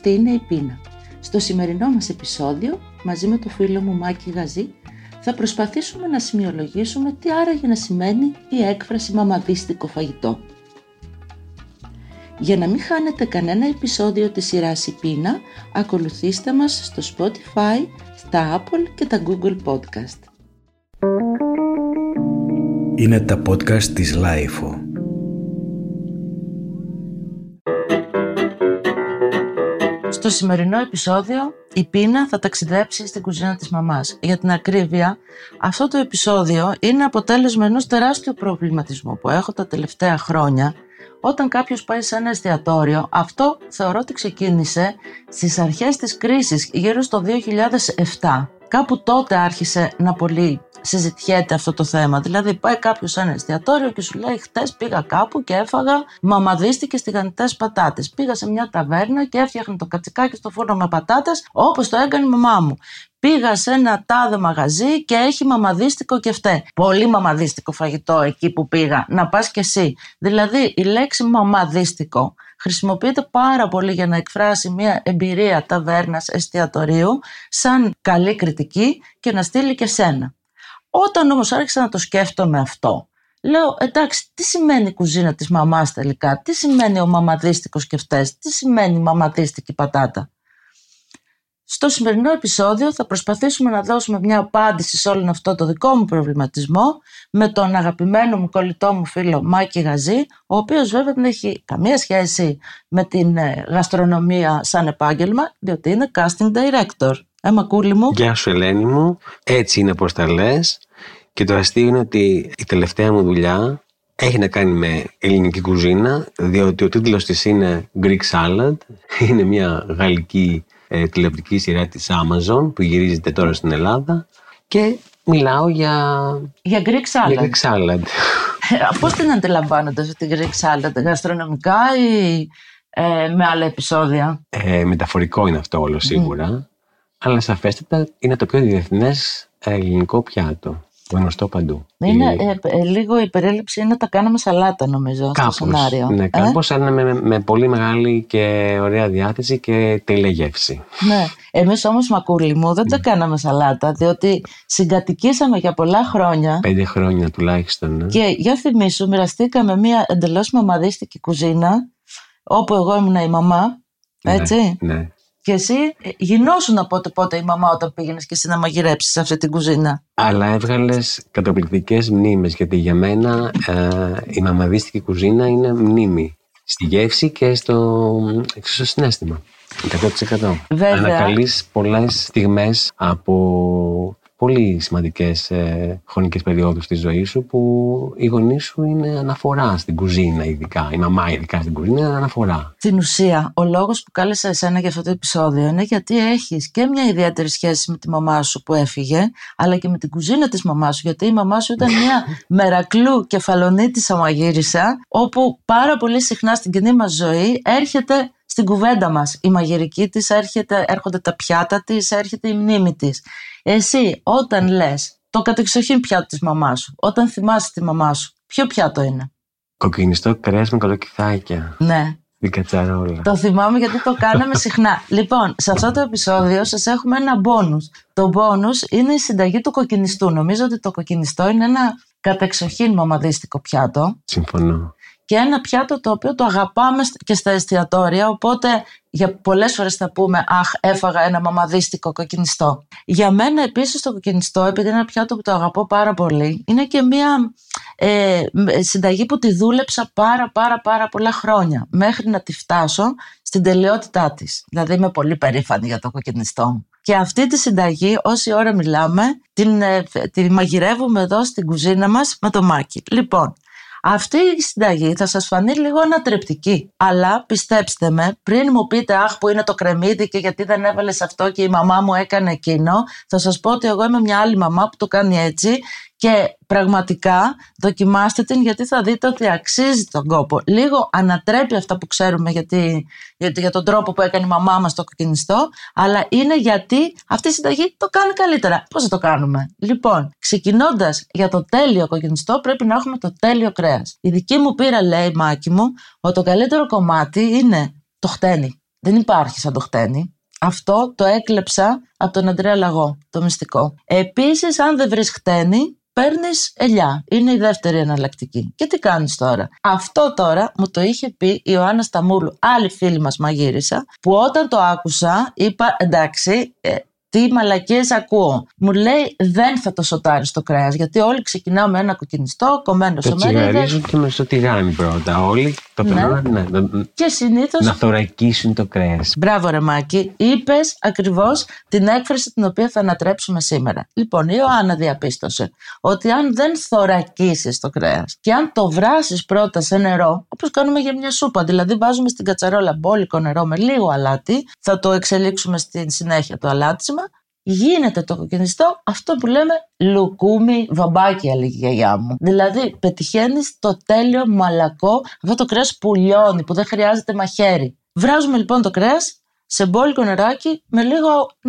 αυτή είναι η Πίνα. Στο σημερινό μας επεισόδιο, μαζί με το φίλο μου Μάκη Γαζή, θα προσπαθήσουμε να σημειολογήσουμε τι άραγε να σημαίνει η έκφραση μαμαδίστικο φαγητό. Για να μην χάνετε κανένα επεισόδιο της σειράς η Πίνα, ακολουθήστε μας στο Spotify, στα Apple και τα Google Podcast. Είναι τα podcast της Lifeo. Σημερινό επεισόδιο η Πίνα θα ταξιδέψει στην κουζίνα της μαμάς. Για την ακρίβεια, αυτό το επεισόδιο είναι αποτέλεσμα ενός τεράστιου προβληματισμού που έχω τα τελευταία χρόνια όταν κάποιος πάει σε ένα εστιατόριο, αυτό θεωρώ ότι ξεκίνησε στις αρχές της κρίσης, γύρω στο 2007. Κάπου τότε άρχισε να πολύ συζητιέται αυτό το θέμα. Δηλαδή, πάει κάποιος σε ένα εστιατόριο και σου λέει: Χτες πήγα κάπου και έφαγα μαμαδίστηκε τηγανιτές πατάτες. Πήγα σε μια ταβέρνα και έφτιαχνε το κατσικάκι στο φούρνο με πατάτες όπως το έκανε η μαμά μου. Πήγα σε ένα τάδε μαγαζί και έχει μαμαδίστικο και φταίει. Πολύ μαμαδίστικο φαγητό εκεί που πήγα. Να πας κι εσύ. Δηλαδή, η λέξη μαμαδίστικο χρησιμοποιείται πάρα πολύ για να εκφράσει μια εμπειρία ταβέρνας εστιατορίου σαν καλή κριτική και να στείλει και σένα. Όταν όμως άρχισα να το σκέφτομαι αυτό, λέω εντάξει τι σημαίνει η κουζίνα της μαμάς τελικά, τι σημαίνει ο μαμαδίστικος και αυτές, τι σημαίνει η μαμαδίστικη πατάτα; Στο σημερινό επεισόδιο θα προσπαθήσουμε να δώσουμε μια απάντηση σε όλο αυτό το δικό μου προβληματισμό με τον αγαπημένο μου κολλητό μου φίλο Μάκη Γαζή, ο οποίος βέβαια δεν έχει καμία σχέση με την ε, γαστρονομία σαν επάγγελμα, διότι είναι casting director. Ε, μακούλη μου. Γεια σου Ελένη μου. Έτσι είναι πως τα λες. Και το αστείο είναι ότι η τελευταία μου δουλειά έχει να κάνει με ελληνική κουζίνα, διότι ο τίτλος της είναι Greek Salad. Είναι μια γαλλική ε, τηλεοπτική σειρά της Amazon που γυρίζεται τώρα στην Ελλάδα και μιλάω για... Για Greek Salad. Για Greek salad. Ε, πώς την αντιλαμβάνονται αυτή την Greek Salad, γαστρονομικά ή ε, με άλλα επεισόδια; Ε, μεταφορικό είναι αυτό όλο σίγουρα, αλλά σαφέστατα είναι το πιο διεθνές ελληνικό πιάτο. Γνωστό παντού. Είναι, ε, ε, λίγο η περίληψη είναι να τα κάναμε σαλάτα νομίζω κάπως, στο σενάριο. Ναι, κάπως, αλλά με, με, πολύ μεγάλη και ωραία διάθεση και τελεγεύση. Ναι, εμείς όμως μακούλη μου δεν τα κάναμε σαλάτα, διότι συγκατοικήσαμε για πολλά χρόνια. Πέντε χρόνια τουλάχιστον. Ναι. Και για θυμίσου, μοιραστήκαμε μια εντελώς μαμαδίστικη κουζίνα, όπου εγώ ήμουν η μαμά, έτσι. Ναι, ναι. Και εσύ ε, γινώσουν πότε πότε η μαμά όταν πήγαινες και εσύ να μαγειρέψεις σε αυτή την κουζίνα; Αλλά έβγαλες καταπληκτικές μνήμες, γιατί για μένα ε, η μαμαδίστικη κουζίνα είναι μνήμη. Στη γεύση και στο, στο συνέστημα. 100%. Βέβαια. Ανακαλείς πολλές στιγμές από πολύ σημαντικές ε, χρονικές περιόδους της ζωής σου που η γονή σου είναι αναφορά στην κουζίνα ειδικά, η μαμά ειδικά στην κουζίνα είναι αναφορά. Στην ουσία, ο λόγος που κάλεσα εσένα για αυτό το επεισόδιο είναι γιατί έχεις και μια ιδιαίτερη σχέση με τη μαμά σου που έφυγε, αλλά και με την κουζίνα της μαμάς σου, γιατί η μαμά σου ήταν μια μερακλού κεφαλονίτησα μαγείρισα, όπου πάρα πολύ συχνά στην κοινή μας ζωή έρχεται στην κουβέντα μας. Η μαγειρική της έρχεται, έρχονται τα πιάτα της, έρχεται η μνήμη της. Εσύ όταν λες το κατεξοχήν πιάτο της μαμάς σου, όταν θυμάσαι τη μαμά σου, ποιο πιάτο είναι; Κοκκινιστό κρέας με κολοκυθάκια. Ναι. Την κατσαρόλα. Το θυμάμαι γιατί το κάναμε συχνά. Λοιπόν, σε αυτό το επεισόδιο σας έχουμε ένα μπόνους. Το μπόνους είναι η συνταγή του κοκκινιστού. Νομίζω ότι το κοκκινιστό είναι ένα κατεξοχήν μαμαδίστικο πιάτο. Συμφωνώ και ένα πιάτο το οποίο το αγαπάμε και στα εστιατόρια, οπότε για πολλές φορές θα πούμε «Αχ, έφαγα ένα μαμαδίστικο κοκκινιστό». Για μένα επίσης το κοκκινιστό, επειδή είναι ένα πιάτο που το αγαπώ πάρα πολύ, είναι και μια ε, συνταγή που τη δούλεψα πάρα πάρα πάρα πολλά χρόνια, μέχρι να τη φτάσω στην τελειότητά της. Δηλαδή είμαι πολύ περήφανη για το κοκκινιστό μου. Και αυτή τη συνταγή, όση ώρα μιλάμε, την, ε, τη μαγειρεύουμε εδώ στην κουζίνα μας με το μάκι. Λοιπόν, αυτή η συνταγή θα σας φανεί λίγο ανατρεπτική. Αλλά πιστέψτε με, πριν μου πείτε αχ που είναι το κρεμμύδι και γιατί δεν έβαλες αυτό και η μαμά μου έκανε εκείνο, θα σας πω ότι εγώ είμαι μια άλλη μαμά που το κάνει έτσι και πραγματικά δοκιμάστε την γιατί θα δείτε ότι αξίζει τον κόπο. Λίγο ανατρέπει αυτά που ξέρουμε γιατί, γιατί, για τον τρόπο που έκανε η μαμά μας το κοκκινιστό, αλλά είναι γιατί αυτή η συνταγή το κάνει καλύτερα. Πώς θα το κάνουμε; Λοιπόν, ξεκινώντας για το τέλειο κοκκινιστό πρέπει να έχουμε το τέλειο κρέας. Η δική μου πείρα λέει, Μάκη μου, ότι το καλύτερο κομμάτι είναι το χτένι. Δεν υπάρχει σαν το χτένι. Αυτό το έκλεψα από τον Αντρέα Λαγό, το μυστικό. Επίσης, αν δεν βρεις χτένι, παίρνεις ελιά. Είναι η δεύτερη εναλλακτική. Και τι κάνεις τώρα; Αυτό τώρα μου το είχε πει η Ιωάννα Σταμούλου, άλλη φίλη μας μαγείρισα, που όταν το άκουσα είπα εντάξει, ε, τι μαλακίες ακούω. Μου λέει δεν θα το σοτάρεις το κρέας. Γιατί όλοι ξεκινάμε με ένα κοκκινιστό, κομμένο σε μερίδε. Το τσιγαρίζουν και με στο τηγάνι πρώτα. Όλοι το Ναι. περνάνε ναι. να, Και συνήθω. να θωρακίσουν το κρέας. Μπράβο, ρε Μάκη. Είπες ακριβώς την έκφραση την οποία θα ανατρέψουμε σήμερα. Λοιπόν, η Ιωάννα διαπίστωσε ότι αν δεν θωρακίσεις το κρέας και αν το βράσεις πρώτα σε νερό, όπως κάνουμε για μια σούπα, δηλαδή βάζουμε στην κατσαρόλα μπόλικο νερό με λίγο αλάτι, θα το εξελίξουμε στη συνέχεια το αλάτισμα, γίνεται το κοκκινιστό αυτό που λέμε λουκούμι βαμπάκι, έλεγε η γιαγιά μου. Δηλαδή, πετυχαίνεις το τέλειο μαλακό, αυτό το κρέας που λιώνει, που δεν χρειάζεται μαχαίρι. Βράζουμε λοιπόν το κρέας σε μπόλικο νεράκι με λίγο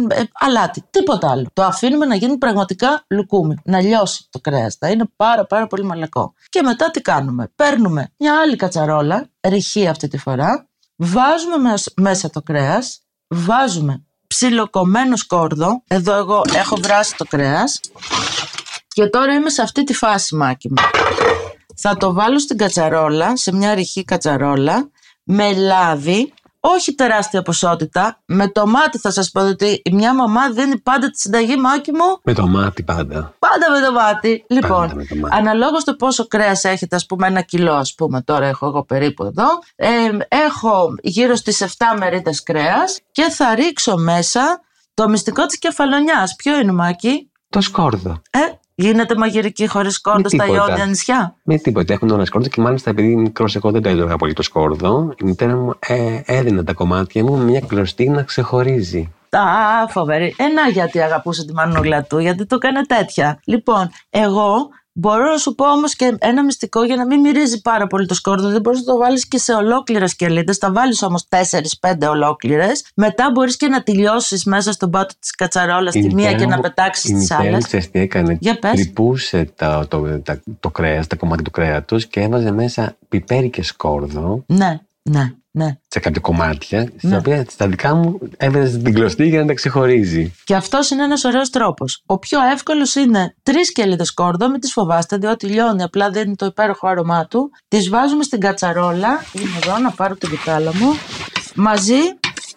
ε, αλάτι. Τίποτα άλλο. Το αφήνουμε να γίνει πραγματικά λουκούμι. Να λιώσει το κρέας. Θα είναι πάρα πάρα πολύ μαλακό. Και μετά τι κάνουμε; Παίρνουμε μια άλλη κατσαρόλα, ρηχή αυτή τη φορά, βάζουμε μες- μέσα το κρέας, βάζουμε ψιλοκομμένος σκόρδο. Εδώ εγώ έχω βράσει το κρέας και τώρα είμαι σε αυτή τη φάση μάκι μου. Θα το βάλω στην κατσαρόλα, σε μια ρηχή κατσαρόλα, με λάδι, όχι τεράστια ποσότητα. Με το μάτι θα σας πω ότι μια μαμά δίνει πάντα τη συνταγή μάκι μου Με το μάτι πάντα. Πάντα με το μάτι. Λοιπόν, με το μάτι. αναλόγως το πόσο κρέας έχετε, ας πούμε, ένα κιλό, ας πούμε, τώρα έχω εγώ περίπου εδώ. Ε, έχω γύρω στις 7 μερίδες κρέας και θα ρίξω μέσα το μυστικό της κεφαλονιάς. Ποιο είναι, Μάκη; Το σκόρδο. Ε, γίνεται μαγειρική χωρίς κόρδο Με στα τίποτα. Ιόνια νησιά; Με τίποτα. Έχουν όλα σκόρδο και μάλιστα επειδή μικρός εγώ δεν το έτρωγα πολύ το σκόρδο, η μητέρα μου ε, έδινε τα κομμάτια μου με μια κλωστή να ξεχωρίζει. Α, φοβερή. Ένα γιατί αγαπούσε τη μανούλα του, γιατί το έκανε τέτοια. Λοιπόν, εγώ μπορώ να σου πω όμως και ένα μυστικό για να μην μυρίζει πάρα πολύ το σκόρδο. Δεν μπορείς να το βάλεις και σε ολόκληρε κελίτε. Τα βάλεις όμως 4-5 ολόκληρες. Μετά μπορείς και να τη λιώσεις μέσα στον πάτο της κατσαρόλας Η τη μία μητέρα και να μου- πετάξεις Η τις μητέρα άλλες. μου ξέρεις τι έκανε; Για πες. Τρυπούσε το, το, τα- το κρέας, τα κομμάτια του κρέατος και έβαζε μέσα πιπέρι και σκόρδο Ναι, ναι, ναι. σε κάποια κομμάτια, στα Ναι. οποία στα δικά μου έβαζε την κλωστή για να τα ξεχωρίζει. Και αυτός είναι ένας ωραίος τρόπος. Ο πιο εύκολος είναι τρεις κελίδε κόρδο, μην τις φοβάστε, διότι λιώνει, απλά δίνει το υπέροχο άρωμά του. Τις βάζουμε στην κατσαρόλα. Είναι εδώ να πάρω την κουτάλα μου. Μαζί,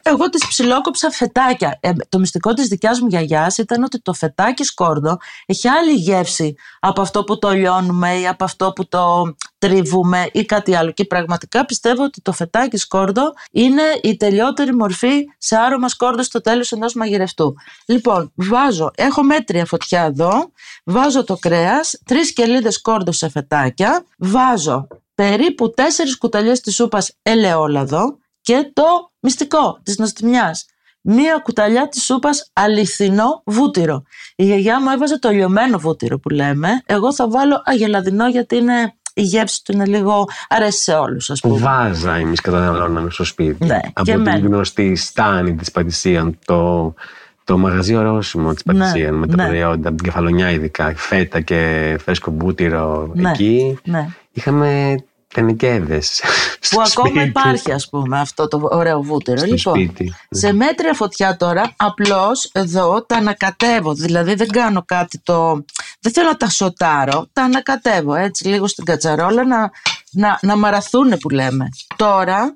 εγώ τις ψιλόκοψα φετάκια. Ε, το μυστικό της δικιάς μου γιαγιάς ήταν ότι το φετάκι σκόρδο έχει άλλη γεύση από αυτό που το λιώνουμε ή από αυτό που το τρίβουμε ή κάτι άλλο. Και πραγματικά πιστεύω ότι το φετάκι σκόρδο είναι η τελειότερη μορφή σε άρωμα σκόρδο στο τέλος ενός μαγειρευτού. Λοιπόν, βάζω, έχω μέτρια φωτιά εδώ, βάζω το κρέας, τρεις κελίδες σκόρδο σε φετάκια, βάζω περίπου τέσσερις κουταλιές της σούπας ελαιόλαδο και το μυστικό της νοστιμιάς. Μία κουταλιά της σούπας αληθινό βούτυρο. Η γιαγιά μου έβαζε το λιωμένο βούτυρο που λέμε. Εγώ θα βάλω αγελαδινό γιατί είναι, η γεύση του είναι λίγο αρέσει σε όλους ας πούμε. Βάζα εμείς καταναλώναμε στο σπίτι. Ναι, από και την εμένα. γνωστή στάνη της Πατησίαν, το, το μαγαζί ορόσημο της Ναι, Πατησίαν με τα ναι. προϊόντα, από την κεφαλονιά ειδικά, φέτα και φρέσκο μπούτυρο Ναι, εκεί. ναι. Είχαμε τενεκέδε. που ακόμα υπάρχει ας πούμε αυτό το ωραίο βούτυρο. Στο λοιπόν, σπίτι. σε μέτρια φωτιά τώρα απλώς εδώ τα ανακατεύω, δηλαδή δεν κάνω κάτι το... Δεν θέλω να τα σοτάρω, τα ανακατεύω έτσι λίγο στην κατσαρόλα να, να, να μαραθούν που λέμε. Τώρα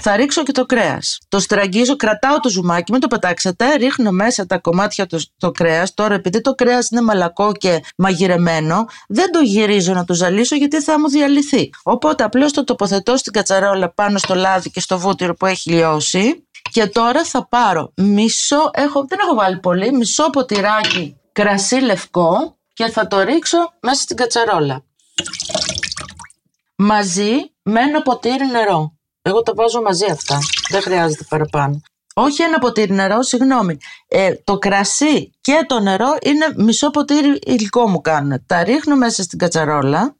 θα ρίξω και το κρέας. Το στραγγίζω, κρατάω το ζουμάκι, μην το πετάξετε, ρίχνω μέσα τα κομμάτια του το κρέας. Τώρα επειδή το κρέας είναι μαλακό και μαγειρεμένο, δεν το γυρίζω να το ζαλίσω γιατί θα μου διαλυθεί. Οπότε απλώς το τοποθετώ στην κατσαρόλα πάνω στο λάδι και στο βούτυρο που έχει λιώσει. Και τώρα θα πάρω μισό, έχω, δεν έχω βάλει πολύ, μισό ποτηράκι κρασί λευκό και θα το ρίξω μέσα στην κατσαρόλα μαζί με ένα ποτήρι νερό. Εγώ τα βάζω μαζί αυτά. Δεν χρειάζεται παραπάνω. Όχι ένα ποτήρι νερό, συγγνώμη. Ε, το κρασί και το νερό είναι μισό ποτήρι υλικό μου κάνουν. Τα ρίχνω μέσα στην κατσαρόλα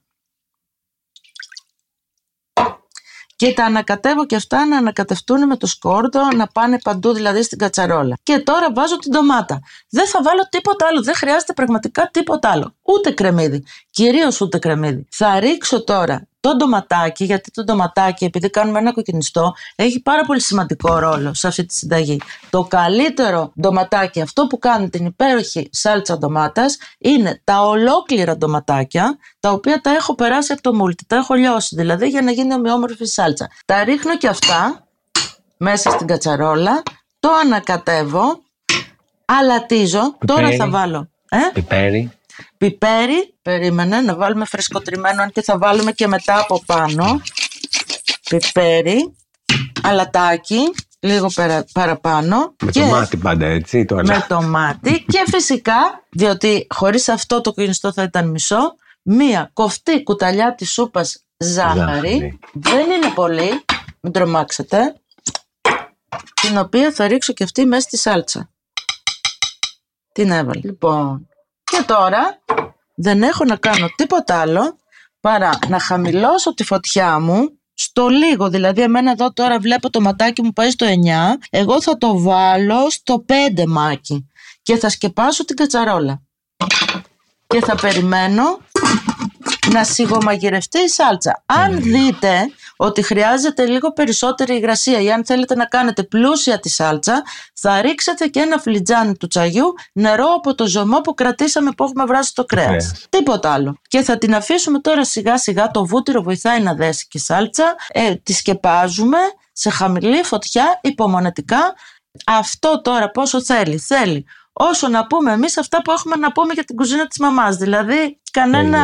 και τα ανακατεύω και αυτά να ανακατευτούν με το σκόρδο, να πάνε παντού δηλαδή στην κατσαρόλα. Και τώρα βάζω την ντομάτα. Δεν θα βάλω τίποτα άλλο, δεν χρειάζεται πραγματικά τίποτα άλλο. Ούτε κρεμμύδι. Κυρίως ούτε κρεμμύδι. Θα ρίξω τώρα το ντοματάκι, γιατί το ντοματάκι, επειδή κάνουμε ένα κοκκινιστό, έχει πάρα πολύ σημαντικό ρόλο σε αυτή τη συνταγή. Το καλύτερο ντοματάκι, αυτό που κάνει την υπέροχη σάλτσα ντομάτας, είναι τα ολόκληρα ντοματάκια, τα οποία τα έχω περάσει από το μούλτι, τα έχω λιώσει δηλαδή για να γίνει ομοιόμορφη σάλτσα. Τα ρίχνω και αυτά μέσα στην κατσαρόλα, το ανακατεύω, αλατίζω, τώρα θα βάλω. Ε; Πιπέρι. Πιπέρι, περίμενε να βάλουμε φρεσκοτριμμένο αν και θα βάλουμε και μετά από πάνω. Πιπέρι, αλατάκι, λίγο παραπάνω. Με και το μάτι πάντα έτσι. Το με το μάτι και φυσικά, διότι χωρίς αυτό το κουνιστό θα ήταν μισό, μία κοφτή κουταλιά της σούπας ζάχαρη. Ζάχαρη. Δεν είναι πολύ, μην τρομάξετε. Την οποία θα ρίξω και αυτή μέσα στη σάλτσα. Την έβαλα. Λοιπόν, και τώρα δεν έχω να κάνω τίποτα άλλο παρά να χαμηλώσω τη φωτιά μου στο λίγο, δηλαδή εμένα εδώ τώρα βλέπω το ματάκι μου πάει στο 9, εγώ θα το βάλω στο 5 μάκι και θα σκεπάσω την κατσαρόλα. Και θα περιμένω να σιγομαγειρευτεί η σάλτσα. Αν δείτε ότι χρειάζεται λίγο περισσότερη υγρασία ή αν θέλετε να κάνετε πλούσια τη σάλτσα, θα ρίξετε και ένα φλιτζάνι του τσαγιού νερό από το ζωμό που κρατήσαμε που έχουμε βράσει το κρέας. Κρέας. Τίποτα άλλο. Και θα την αφήσουμε τώρα σιγά σιγά, το βούτυρο βοηθάει να δέσει και η σάλτσα, ε, τη σκεπάζουμε σε χαμηλή φωτιά, υπομονετικά. Αυτό τώρα πόσο θέλει. Θέλει όσο να πούμε εμείς αυτά που έχουμε να πούμε για την κουζίνα της μαμάς. Δηλαδή κανένα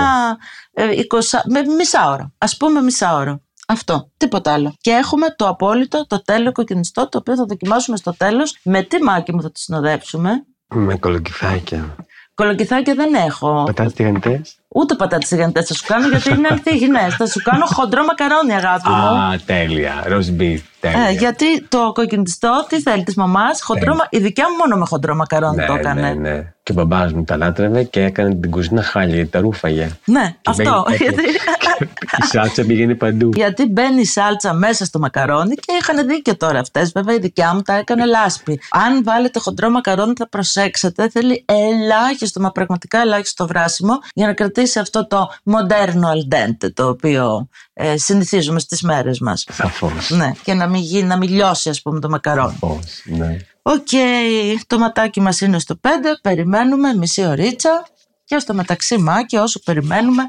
ε, 20, με μισά ώρα. Ας πούμε μισά ώρα. Αυτό, τίποτα άλλο. Και έχουμε το απόλυτο, το τέλειο κοκκινιστό, το οποίο θα δοκιμάσουμε στο τέλος. Με τι μάκι μου θα το συνοδέψουμε; Με κολοκυθάκια. Κολοκυθάκια δεν έχω. Πατάτες τηγανιτές. Ούτε πατάτες τηγανιτέ θα σου κάνω γιατί είναι ανθίγινε. θα σου κάνω χοντρό μακαρόνι, αγάπη μου. Α, τέλεια. Roast beef. Τέλεια. Ε, γιατί το κοκκινιστό, τι θέλει της μαμάς, χοντρό, μα- η δικιά μου μόνο με χοντρό μακαρόνι το έκανε. ναι, ναι. Και ο μπαμπάς μου τα λάτρευε και έκανε την κουζίνα χάλια γιατί τα ρούφαγε. Ναι, Και αυτό. μπαίνει- γιατί, Η σάλτσα πήγαινε παντού. γιατί μπαίνει η σάλτσα μέσα στο μακαρόνι και είχαν δίκιο τώρα αυτές. Βέβαια η δικιά μου τα έκανε λάσπη. Αν βάλετε χοντρό μακαρόνι, θα προσέξετε. Θέλει ελάχιστο, μα πραγματικά ελάχιστο βράσιμο για να κρατήσει αυτό το μοντέρνο al dente το οποίο ε, συνηθίζουμε στις μέρες μας. Σαφώς. Ναι, και να μην, γίνει, να μην λιώσει, ας πούμε, το μακαρόνι. Σαφώς, ναι. Οκ, το ματάκι μας είναι στο 5, περιμένουμε μισή ωρίτσα και στο μεταξύ Μάκη όσο περιμένουμε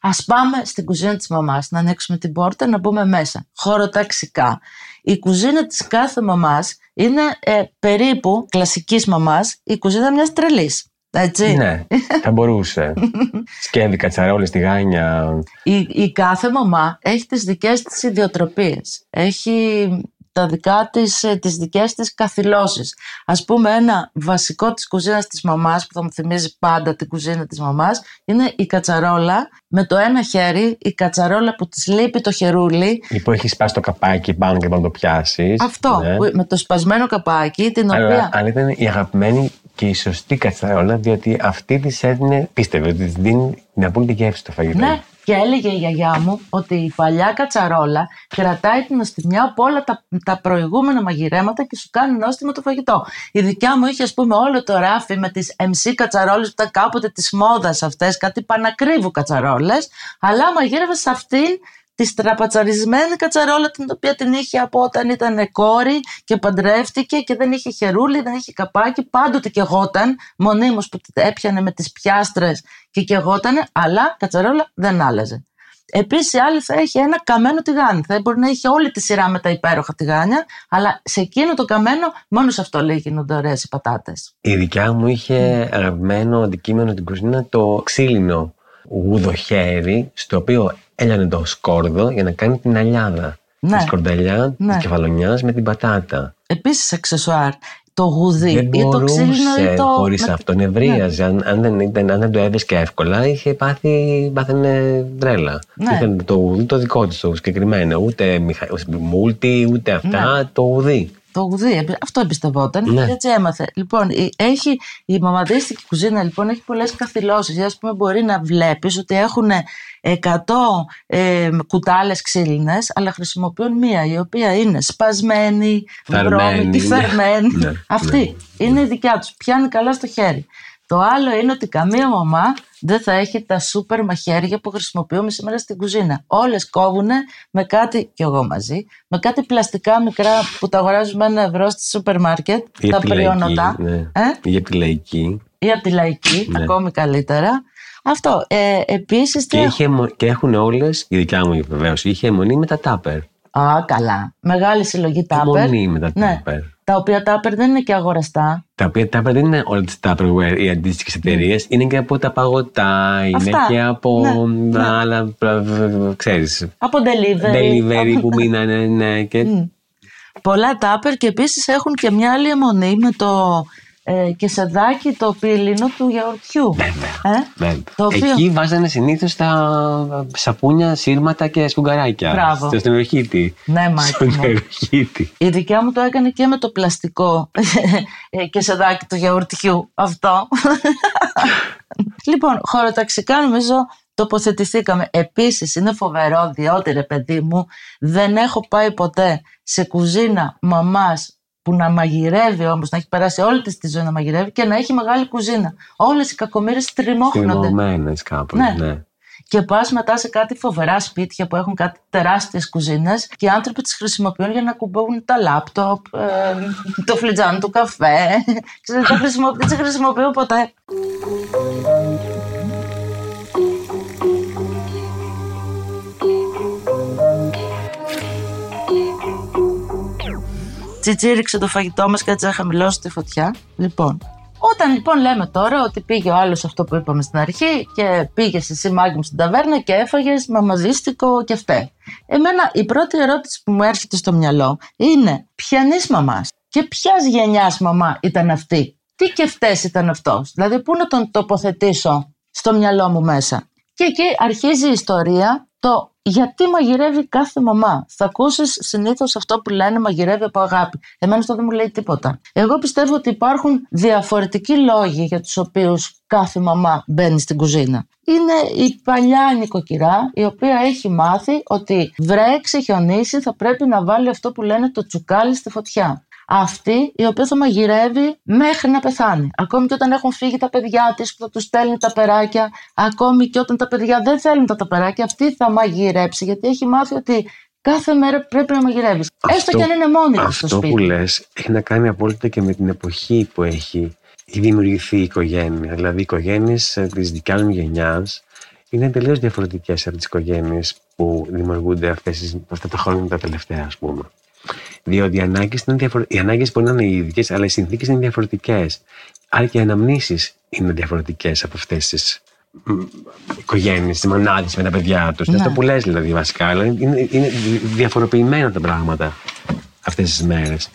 ας πάμε στην κουζίνα της μαμάς, να ανοίξουμε την πόρτα, να μπούμε μέσα. Χωροταξικά. Η κουζίνα της κάθε μαμάς είναι ε, περίπου κλασικής μαμάς η κουζίνα μιας τρελής. Έτσι. Ναι, θα μπορούσε. Σκεύη, κατσαρόλες, τηγάνια. Η, η κάθε μαμά έχει τις δικές της ιδιοτροπίες. Έχει τα δικά της, ε, τις δικές της καθυλώσεις. Ας πούμε ένα βασικό της κουζίνας της μαμάς που θα μου θυμίζει πάντα την κουζίνα της μαμάς είναι η κατσαρόλα με το ένα χέρι, η κατσαρόλα που της λείπει το χερούλι. Ή που έχεις σπάσει το καπάκι πάνω και πάνω το πιάσεις. Αυτό, που- με το σπασμένο καπάκι, την Αλλά, οποία... αλλά ήταν η αγαπημένη και η σωστή κατσαρόλα, διότι αυτή της έδινε, πίστευε ότι της δίνει την απόλυτη γεύση στο φαγητό. Ναι, και έλεγε η γιαγιά μου ότι η παλιά κατσαρόλα κρατάει την νοστιμιά από όλα τα, τα προηγούμενα μαγειρέματα και σου κάνει νόστιμο το φαγητό. Η δικιά μου είχε, ας πούμε, όλο το ράφι με τις MC κατσαρόλες που ήταν κάποτε της μόδας αυτές, κάτι πανακρίβου κατσαρόλες, αλλά μαγείρευε σε αυτήν της στραπατσαρισμένη κατσαρόλα την οποία την είχε από όταν ήταν κόρη και παντρεύτηκε και δεν είχε χερούλι, δεν είχε καπάκι, πάντοτε κεγόταν, μονίμως που την έπιανε με τις πιάστρες και κεγότανε, αλλά κατσαρόλα δεν άλλαζε. Επίσης, η άλλη θα έχει ένα καμένο τηγάνι. Θα μπορεί να έχει όλη τη σειρά με τα υπέροχα τηγάνια, αλλά σε εκείνο το καμένο, μόνο σε αυτό λέει γίνονται ωραίες οι πατάτες. Η δικιά μου είχε αγαπημένο αντικείμενο στην κουζίνα το ξύλινο γουδοχέρι, στο οποίο έλανε το σκόρδο για να κάνει την αλιάδα. Ναι. Της σκορδαλιά Ναι. της κεφαλονιάς με την πατάτα. Επίσης, αξεσουάρ, το γουδί Δεν ή το ξύλινο μπορούσε ή το. χωρίς με- αυτό, νευρίαζε. Αν, αν, δεν ήταν, αν δεν το έβρισκε εύκολα, είχε πάθει, πάθαινε τρέλα. Ναι. Είχε το ουδί το δικό της, το συγκεκριμένο. Ούτε μηχα... μούλτι, ούτε αυτά, το ουδί. Το γουδί, εμπι- αυτό εμπιστευόταν Ναι. και έτσι έμαθε. Λοιπόν, η- έχει, η μαμαδίστικη κουζίνα λοιπόν έχει πολλές καθυλώσεις. Ας πούμε μπορεί να βλέπεις ότι έχουν 100 ε, κουτάλες ξύλινες, αλλά χρησιμοποιούν μία η οποία είναι σπασμένη, Φερμένη, βρώμικη, ναι. φερμένη. Ναι, Αυτή είναι η δικιά τους. Πιάνει καλά στο χέρι. Το άλλο είναι ότι καμία μαμά δεν θα έχει τα σούπερ μαχαίρια που χρησιμοποιούμε σήμερα στην κουζίνα. Όλες κόβουν με κάτι, κι εγώ μαζί, με κάτι πλαστικά μικρά που τα αγοράζουμε ένα ευρώ στη σούπερ μάρκετ, Ή τα από τη λαϊκή, πριόνοντα. ναι. Ε; Ή από τη λαϊκή. Ή από τη λαϊκή, Ναι. ακόμη καλύτερα. Αυτό. Ε, επίσης, τι Και, έχω- είχε, αιμο- και έχουν όλες, η δικιά μου βεβαίως, είχε αιμονή με τα τάπερ. Α, καλά. Μεγάλη συλλογή τάπερ. Αιμονή με τα Ναι. Τάπερ. Τα οποία τάπερ δεν είναι και αγοραστά. Τα οποία τάπερ δεν είναι όλα τι Tupperware ή αντίστοιχες εταιρείες, είναι και από τα παγωτά, είναι Ναι. Αυτά. και από Ναι, ναι. άλλα. ξέρεις. Από delivery. Delivery που μείνανε, ναι. Και Μμ. Πολλά τάπερ και επίσης έχουν και μια άλλη αιμονή με το ε, κεσεδάκι το πύλινο του γιαουρτιού. Βέβαια. Ε; Βέβαια. Το οποίο- Εκεί βάζανε συνήθως τα σαπούνια, σύρματα και σπουγγαράκια. Μπράβο. Στο στενοχήτη. Ναι, Μάκη Στον μου. στενοχήτη. Η δικιά μου το έκανε και με το πλαστικό ε, κεσεδάκι του γιαουρτιού. Αυτό. λοιπόν, χωροταξικά νομίζω τοποθετηθήκαμε. Επίσης είναι φοβερό διότι ρε παιδί μου δεν έχω πάει ποτέ σε κουζίνα μαμάς που να μαγειρεύει όμως, να έχει περάσει όλη της τη ζωή να μαγειρεύει και να έχει μεγάλη κουζίνα. Όλες οι κακομοίρες τριμώχνονται. Θυμωμένες κάπως. Ναι. Ναι. Και πας μετά σε κάτι φοβερά σπίτια που έχουν κάτι τεράστιες κουζίνες και οι άνθρωποι τις χρησιμοποιούν για να κουμπώνουν τα λάπτοπ, ε, το φλιτζάνι του καφέ. Ξέρετε, τα χρησιμο- δεν τις χρησιμοποιώ ποτέ. Τσιτσίριξε το φαγητό μας και έτσι θα χαμηλώσει τη φωτιά. Λοιπόν, όταν λοιπόν λέμε τώρα ότι πήγε ο άλλος αυτό που είπαμε στην αρχή και πήγε εσύ μάγκη μου στην ταβέρνα και έφαγες μαμαδίστικο και φταίει. Εμένα η πρώτη ερώτηση που μου έρχεται στο μυαλό είναι ποιανής μαμάς και ποιας γενιάς μαμά ήταν αυτή. Τι κεφτές ήταν αυτός; Δηλαδή πού να τον τοποθετήσω στο μυαλό μου μέσα; Και εκεί αρχίζει η ιστορία το γιατί μαγειρεύει κάθε μαμά. Θα ακούσεις συνήθως αυτό που λένε μαγειρεύει από αγάπη. Εμένα αυτό δεν μου λέει τίποτα. Εγώ πιστεύω ότι υπάρχουν διαφορετικοί λόγοι για τους οποίους κάθε μαμά μπαίνει στην κουζίνα. Είναι η παλιά νοικοκυρά η οποία έχει μάθει ότι βρέ, ξεχιονίσει, θα πρέπει να βάλει αυτό που λένε το τσουκάλι στη φωτιά αυτή η οποία θα μαγειρεύει μέχρι να πεθάνει. Ακόμη και όταν έχουν φύγει τα παιδιά της που θα τους στέλνει τα περάκια, ακόμη και όταν τα παιδιά δεν θέλουν τα ταπεράκια, αυτή θα μαγειρέψει γιατί έχει μάθει ότι κάθε μέρα πρέπει να μαγειρεύεις. Έστω και αν είναι μόνη της στο Αυτό σπίτι. που λες έχει να κάνει απόλυτα και με την εποχή που έχει δημιουργηθεί η οικογένεια. Δηλαδή, οι οικογένειες της δικιάς μου γενιάς είναι τελείως διαφορετικές από τις οικογένειες που δημιουργούνται αυτές, τις- αυτά τα χρόνια τα τελευταία, ας πούμε. Διότι οι ανάγκες διαφορε... οι ανάγκες μπορεί να είναι οι ίδιες, αλλά οι συνθήκες είναι διαφορετικές. Άρα και οι αναμνήσεις είναι διαφορετικές από αυτές τις οικογένειες, τις μανάδε με τα παιδιά τους. Ναι. Αυτό που λες δηλαδή βασικά. αλλά Είναι, είναι διαφοροποιημένα τα πράγματα αυτές τις μέρες.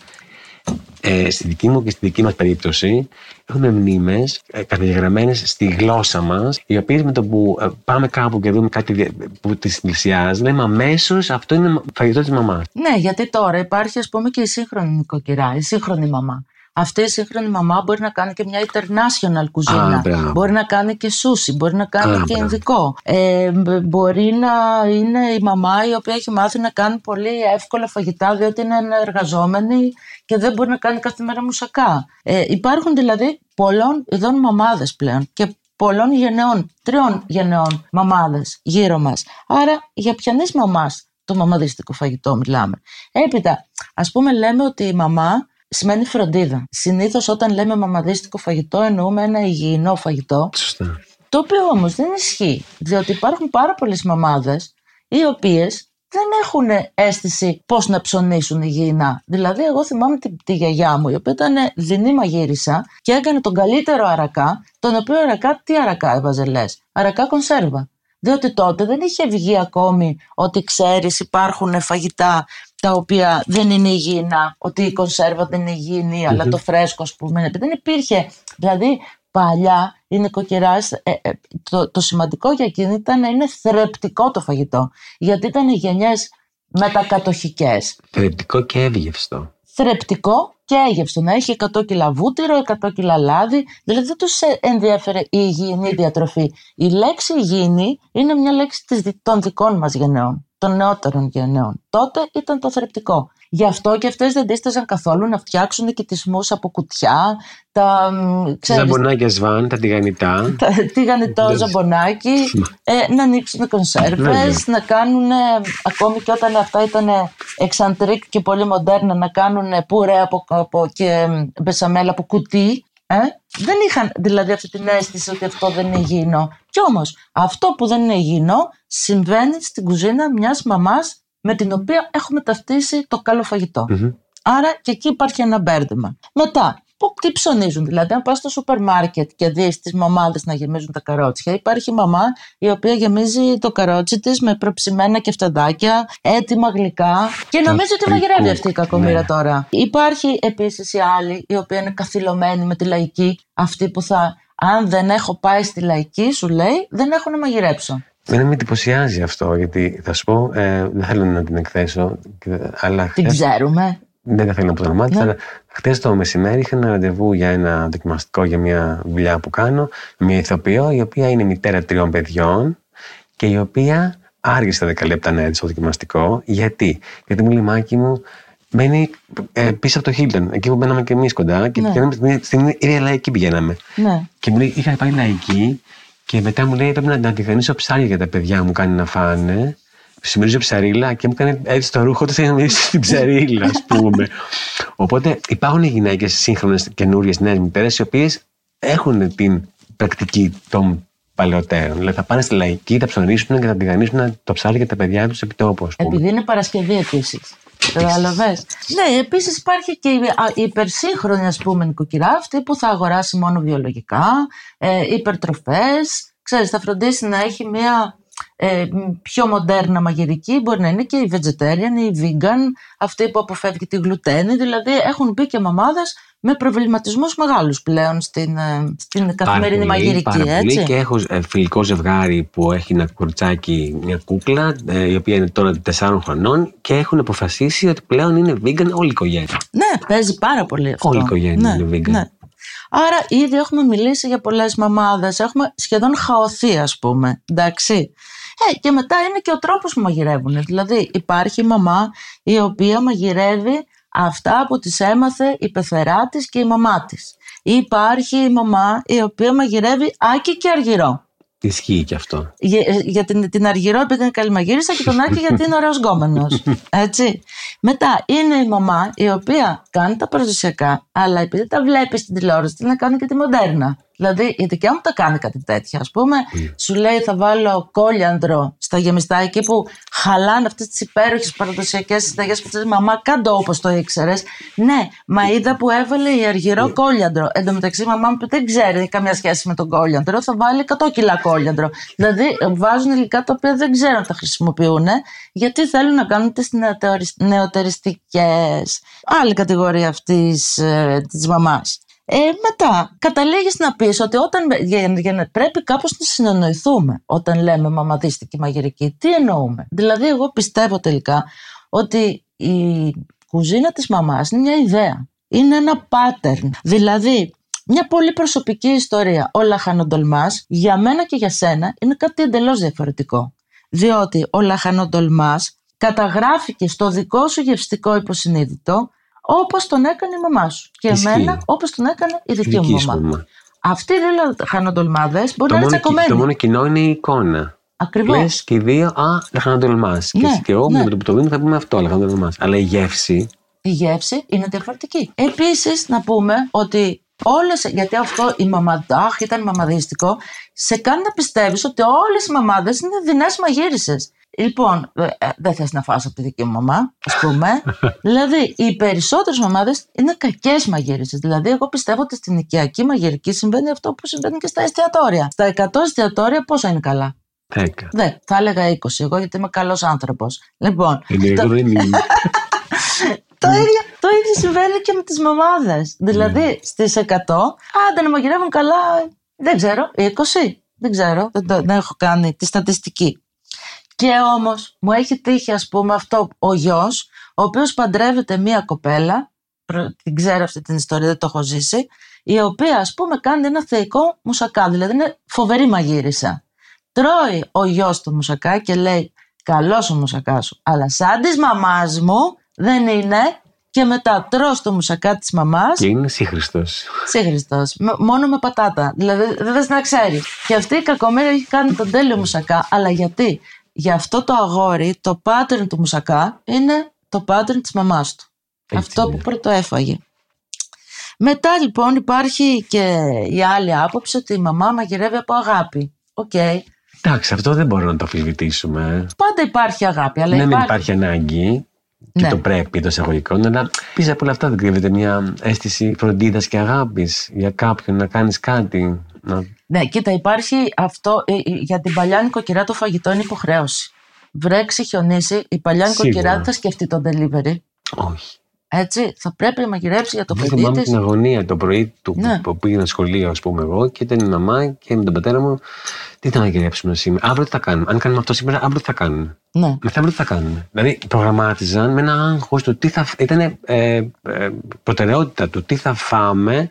Ε, στη δική μου και στη δική μας περίπτωση έχουμε μνήμες ε, καταγεγραμμένες στη γλώσσα μας οι οποίες με το που ε, πάμε κάπου και δούμε κάτι δια- που τις πλησιάζει λέμε αμέσως αυτό είναι φαγητό της μαμάς. Ναι, γιατί τώρα υπάρχει ας πούμε και η σύγχρονη νοικοκυρά, η σύγχρονη μαμά. Αυτή η σύγχρονη μαμά μπορεί να κάνει και μια international κουζίνα. Α, μπράβο. μπορεί να κάνει και σούσι, μπορεί να κάνει Α, και μπράβο. ινδικό. Ε, μπ- μπορεί να είναι η μαμά η οποία έχει μάθει να κάνει πολύ εύκολα φαγητά διότι είναι εργαζόμενη και δεν μπορεί να κάνει κάθε μέρα μουσακά. Ε, υπάρχουν δηλαδή πολλών ειδών μαμάδες πλέον και πολλών γενεών, τριών γενεών μαμάδες γύρω μας. Άρα για ποιανής μαμάς το μαμαδίστικο φαγητό μιλάμε. Έπειτα, ας πούμε λέμε ότι η μαμά σημαίνει φροντίδα. Συνήθως όταν λέμε μαμαδίστικο φαγητό εννοούμε ένα υγιεινό φαγητό Σωστά. το οποίο όμως δεν ισχύει, διότι υπάρχουν πάρα πολλές μαμάδες οι οποίες δεν έχουν αίσθηση πώς να ψωνίσουν υγιεινά. Δηλαδή, εγώ θυμάμαι τη, τη γιαγιά μου, η οποία ήταν δεινή μαγείρισα και έκανε τον καλύτερο αρακά, τον οποίο αρακά, τι αρακά έβαζε λες, αρακά κονσέρβα. Διότι τότε δεν είχε βγει ακόμη ότι ξέρεις υπάρχουν φαγητά τα οποία δεν είναι υγιεινά, ότι η κονσέρβα δεν είναι υγιεινή, αλλά το φρέσκο, ας πούμε. Δεν υπήρχε. Δηλαδή, παλιά η νοικοκυράς, ε, ε, το, το σημαντικό για εκείνη ήταν να είναι θρεπτικό το φαγητό. Γιατί ήταν οι γενιές μετακατοχικές. Θρεπτικό και εύγευστο. Θρεπτικό και έγευστο. Να έχει 100 κιλά βούτυρο, 100 κιλά λάδι. Δηλαδή δεν τους ε, ενδιαφέρε η υγιεινή διατροφή. Η λέξη υγιεινή είναι μια λέξη της, δι- των δικών μας γενεών. Των νεότερων γενναιών. Τότε ήταν το θρεπτικό. Γι' αυτό και αυτές δεν δίσταζαν καθόλου να φτιάξουν κοιτισμούς από κουτιά, τα, ξέρεις, ζαμπονάκια σβάν, τα τηγανιτά. Τα τηγανιτό ζαμπονάκι, ε, να ανοίξουν κονσέρβες, να κάνουν, ακόμη και όταν αυτά ήταν εξαντρίκ και πολύ μοντέρνα, να κάνουν πούρε από, από, και μπεσαμέλα από κουτί. Ε; Δεν είχαν δηλαδή αυτή την αίσθηση ότι αυτό δεν είναι υγιεινό. Κι όμως αυτό που δεν είναι υγιεινό συμβαίνει στην κουζίνα μιας μαμάς με την οποία έχουμε ταυτίσει το καλό Άρα και εκεί υπάρχει ένα μπέρδεμα. Μετά, που, τι ψωνίζουν. Δηλαδή, αν πας στο σούπερ μάρκετ και δεις τις μαμάδες να γεμίζουν τα καρότσια, υπάρχει μαμά η οποία γεμίζει το καρότσι της με προψημένα κεφτεδάκια, έτοιμα γλυκά και νομίζει ότι μαγειρεύει αυτή η κακομήρα ναι. τώρα. Υπάρχει επίσης η άλλη η οποία είναι καθυλωμένη με τη λαϊκή, αυτή που θα, αν δεν έχω πάει στη λαϊκή, σου λέει, δεν έχω να μαγειρέψω. Δεν με εντυπωσιάζει αυτό, γιατί θα σου πω, ε, δεν θέλω να την εκθέσω. Αλλά την ξέρουμε. Δεν θέλω να πω το όνομά της, ναι. αλλά χθε το μεσημέρι είχα ένα ραντεβού για ένα δοκιμαστικό για μια δουλειά που κάνω. Μια ηθοποιό, η οποία είναι μητέρα τριών παιδιών και η οποία άργησε τα 10 λεπτά να έρθει στο δοκιμαστικό. Γιατί, Γιατί μου λέει Μάκη μου, μένει ε, πίσω από το Χίλτον, εκεί που μπαίναμε και εμείς κοντά. Και ναι. στην ίδια λαϊκή πηγαίναμε. Ναι. Και μου λέει, είχα πάει λαϊκή και μετά μου λέει: Πρέπει να, να τηγανίσω ψάρια για τα παιδιά μου, κάνει να φάνε. Συμμερίζω ψαρίλα και μου έκανε έτσι το ρούχο του θέλει να μιλήσει στην ψαρίλα, ας πούμε. Οπότε υπάρχουν γυναίκες σύγχρονες, καινούριες, νέες μητέρες, οι οποίες έχουν την πρακτική των παλαιότερων. Δηλαδή θα πάνε στη λαϊκή, θα ψωνίσουν και θα τηγανίσουν το ψάρι για τα παιδιά τους επί τόπου. Επειδή είναι Παρασκευή επίσης. Κατάλαβε. ναι, επίσης υπάρχει και η υπερσύγχρονη ας πούμε νοικοκυρά, αυτή που θα αγοράσει μόνο βιολογικά, ε, υπερτροφές. Ξέρεις, θα φροντίσει να έχει μια ε, πιο μοντέρνα μαγειρική, μπορεί να είναι και η vegetarian ή η vegan, αυτή που αποφεύγει τη γλουτένη. Δηλαδή έχουν μπει και μαμάδες με προβληματισμούς μεγάλους πλέον στην, ε, στην καθημερινή μαγειρική. Πάρα έτσι. Πολύ και έχω ε, φιλικό ζευγάρι που έχει ένα κουρτσάκι, μια κούκλα, ε, η οποία είναι τώρα 4 χρονών και έχουν αποφασίσει ότι πλέον είναι vegan όλη η οικογένεια. Ναι, παίζει πάρα πολύ αυτό. Όλη η οικογένεια ναι, είναι vegan. Ναι. Άρα ήδη έχουμε μιλήσει για πολλές μαμάδες. Έχουμε σχεδόν χαωθεί, ας πούμε. Εντάξει. Ε, και μετά είναι και ο τρόπος που μαγειρεύουν. Δηλαδή, υπάρχει η μαμά η οποία μαγειρεύει αυτά που τις έμαθε η πεθερά της και η μαμά της. Υπάρχει η μαμά η οποία μαγειρεύει άκη και αργυρό. Ισχύει και αυτό. Για, για την, την Αργυρό επειδή είναι καλή μαγείρισα και τον Άκη γιατί είναι ωραίος γκόμενος. Έτσι. Μετά είναι η μαμά η οποία κάνει τα παραδοσιακά αλλά επειδή τα βλέπει στην τηλεόραση να κάνει και τη μοντέρνα. Δηλαδή η δικιά μου τα κάνει κάτι τέτοιο. Α πούμε, mm. σου λέει θα βάλω κόλιανδρο στα γεμιστά εκεί που χαλάνε αυτές τις υπέροχες παραδοσιακές συνταγές που τη μαμά, κάτω όπως το ήξερες. Ναι, μα είδα που έβαλε η αργυρό mm. κόλιανδρο. Εν τω μεταξύ, η μαμά μου δεν ξέρει καμία σχέση με τον κόλιανδρο, θα βάλει 100 κιλά κόλιανδρο. Δηλαδή βάζουν υλικά τα οποία δεν ξέρουν να τα χρησιμοποιούν, γιατί θέλουν να κάνουν τις νεοτεριστικές. Άλλη κατηγορία αυτής ε, της μαμάς. Ε, μετά καταλήγεις να πεις ότι όταν, για, για να πρέπει κάπως να συνεννοηθούμε όταν λέμε μαμαδίστικη μαγειρική. Τι εννοούμε. Δηλαδή εγώ πιστεύω τελικά ότι η κουζίνα της μαμάς είναι μια ιδέα. Είναι ένα pattern. Δηλαδή μια πολύ προσωπική ιστορία. Ο λαχανοντολμάς για μένα και για σένα είναι κάτι εντελώς διαφορετικό. Διότι ο λαχανοντολμάς καταγράφηκε στο δικό σου γευστικό υποσυνείδητο όπως τον έκανε η μαμά σου. Και Ισχύει. εμένα όπως τον έκανε η δική, μου μαμά. Αυτοί οι δύο χανοντολμάδε μπορεί να είναι τσακωμένοι. Το μόνο κοινό είναι η εικόνα. Ακριβώς. Λες και οι δύο, α, λαχανοντολμά. Ναι, και, εγώ ναι. με το που το δίνω θα πούμε αυτό, λαχανοντολμά. Αλλά η γεύση. Η γεύση είναι διαφορετική. Επίσης, να πούμε ότι όλες, γιατί αυτό η μαμαντάχ ήταν μαμαδίστικο, σε κάνει να πιστεύεις ότι όλες οι μαμάδες είναι δεινές μαγείρισες. Λοιπόν, ε, ε, δεν θες να φας από τη δική μου μαμά, ας πούμε. δηλαδή, οι περισσότερες μαμάδες είναι κακές μαγείρισε. Δηλαδή, εγώ πιστεύω ότι στην οικιακή μαγειρική συμβαίνει αυτό που συμβαίνει και στα εστιατόρια. Στα 100 εστιατόρια πόσα είναι καλά; 10. Δε, θα έλεγα 20 εγώ γιατί είμαι καλός άνθρωπος. Λοιπόν. Είναι, το... δεν είναι. το, ίδιο, το ίδιο συμβαίνει και με τις μαμάδες. Δηλαδή, στις 100, άντε να μαγειρεύουν καλά, δεν ξέρω, 20. Δεν ξέρω, δεν, δεν έχω κάνει τη στατιστική. Και όμως μου έχει τύχει ας πούμε αυτό ο γιος, ο οποίος παντρεύεται μία κοπέλα, την ξέρω αυτή την ιστορία, δεν το έχω ζήσει, η οποία ας πούμε κάνει ένα θεϊκό μουσακά, δηλαδή είναι φοβερή μαγείρισα. Τρώει ο γιος το μουσακά και λέει Καλός ο μουσακάς σου. Αλλά σαν της μαμάς μου δεν είναι. Και μετά τρως το μουσακά της μαμάς. Και είναι σύγχρηστο. Σύγχρηστο. Μόνο με πατάτα. Δηλαδή δεν θες να ξέρεις. Και αυτή η κακομοίρα έχει κάνει τον τέλειο μουσακά. Αλλά γιατί; Για αυτό το αγόρι, το pattern του μουσακά είναι το pattern της μαμάς του. αυτό που πρώτο έφαγε. Μετά λοιπόν υπάρχει και η άλλη άποψη ότι η μαμά μαγειρεύει από αγάπη. OK. Okay. Εντάξει, αυτό δεν μπορούμε να το αμφισβητήσουμε. Πάντα υπάρχει αγάπη. Αλλά ναι, υπάρχει... υπάρχει ανάγκη και Ναι. το πρέπει το εισαγωγικό, αλλά πίσω από όλα αυτά δεν κρύβεται μια αίσθηση φροντίδας και αγάπης για κάποιον να κάνεις κάτι. Να... Ναι, κοίτα, υπάρχει αυτό. ε, ε, Για την παλιά νοικοκυρά το φαγητό είναι υποχρέωση. Βρέξει, χιονίσει, η παλιά Σίγουρα. νοικοκυρά δεν θα σκεφτεί το delivery. Όχι. Έτσι, θα πρέπει να μαγειρέψει για το Δεν παιδί θυμάμαι της. την αγωνία το πρωί του Ναι. που πήγαινα σχολείο, ας πούμε, εγώ και ήταν η μαμά και με τον πατέρα μου. Τι θα μαγειρέψουμε σήμερα, αύριο τι θα κάνουμε. Αν κάνουμε αυτό σήμερα, αύριο τι θα κάνουμε. Ναι. Μεθαύριο τι θα κάνουμε. Δηλαδή, προγραμμάτιζαν με ένα άγχος του τι θα. ήταν ε, ε, προτεραιότητα του τι θα φάμε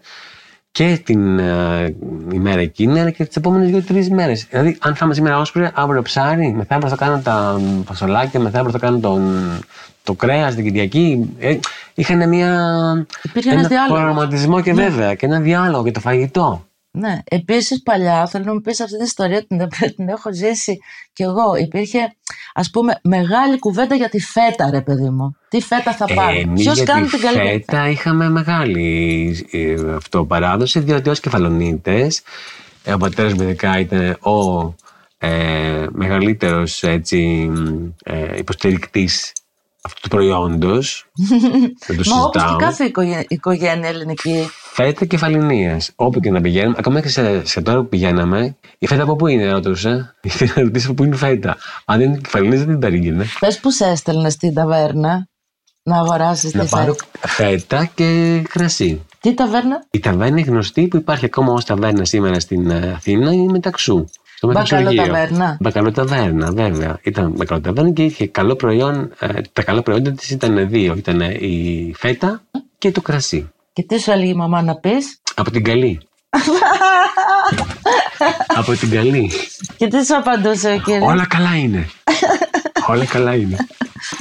και την ε, ημέρα εκείνη, αλλά και τις επόμενες δύο-τρεις μέρες. Δηλαδή, αν φάμε σήμερα όσπρι, αύριο ψάρι, μεθαύριο θα κάνω τα φασολάκια, μεθαύριο θα κάνω τον, το κρέας την Κυριακή. Ε, είχαν μια, Υπήρχε ένας ένα διάλογος. προγραμματισμό και βέβαια και ένα διάλογο για το φαγητό. Ναι. Επίσης, παλιά, θέλω να μου πεις αυτή την ιστορία, την, την έχω ζήσει κι εγώ. Υπήρχε, ας πούμε, μεγάλη κουβέντα για τη φέτα, ρε παιδί μου. Τι φέτα θα πάρει. Ε, εμείς Ποιος για κάνει τη την καλύτερη φέτα είχαμε μεγάλη ε, αυτό παράδοση, διότι ως κεφαλονίτες, ε, ο πατέρας μου ειδικά ήταν ο ε, μεγαλύτερος έτσι, μ, ε, υποστηρικτής αυτού του προϊόντος. Δεν το Μα όπως και συζητάω. κάθε οικογένεια, οικογένεια ελληνική. Φέτα κεφαλινίας. Όπου και να πηγαίνουμε, ακόμα και σε, σε τώρα που πηγαίναμε, η φέτα από πού είναι, ρώτησε. Ήθελα να ρωτήσω από πού είναι η φέτα. Αν δεν είναι κεφαλινής, δεν την περίγαινε. Πες που σε έστελνε στην ταβέρνα να αγοράσεις Να τη πάρω φέτα. φέτα και κρασί. Τι ταβέρνα, Η ταβέρνα είναι γνωστή που υπάρχει ακόμα ως ταβέρνα σήμερα στην ε, Αθήνα είναι μεταξού. Στο Μεταξουργείο. Μπακαλοταβέρνα. Μπακαλοταβέρνα, βέβαια. Ήταν μπακαλοταβέρνα και είχε καλό προϊόν. ε, τα καλά προϊόντα της ήταν δύο. Ήταν η φέτα και το κρασί. Και τι σου έλεγε η μαμά να πεις; Από την καλή. Από την καλή. Και τι σου απαντούσε ο κύριος; Όλα καλά είναι. Όλα καλά είναι.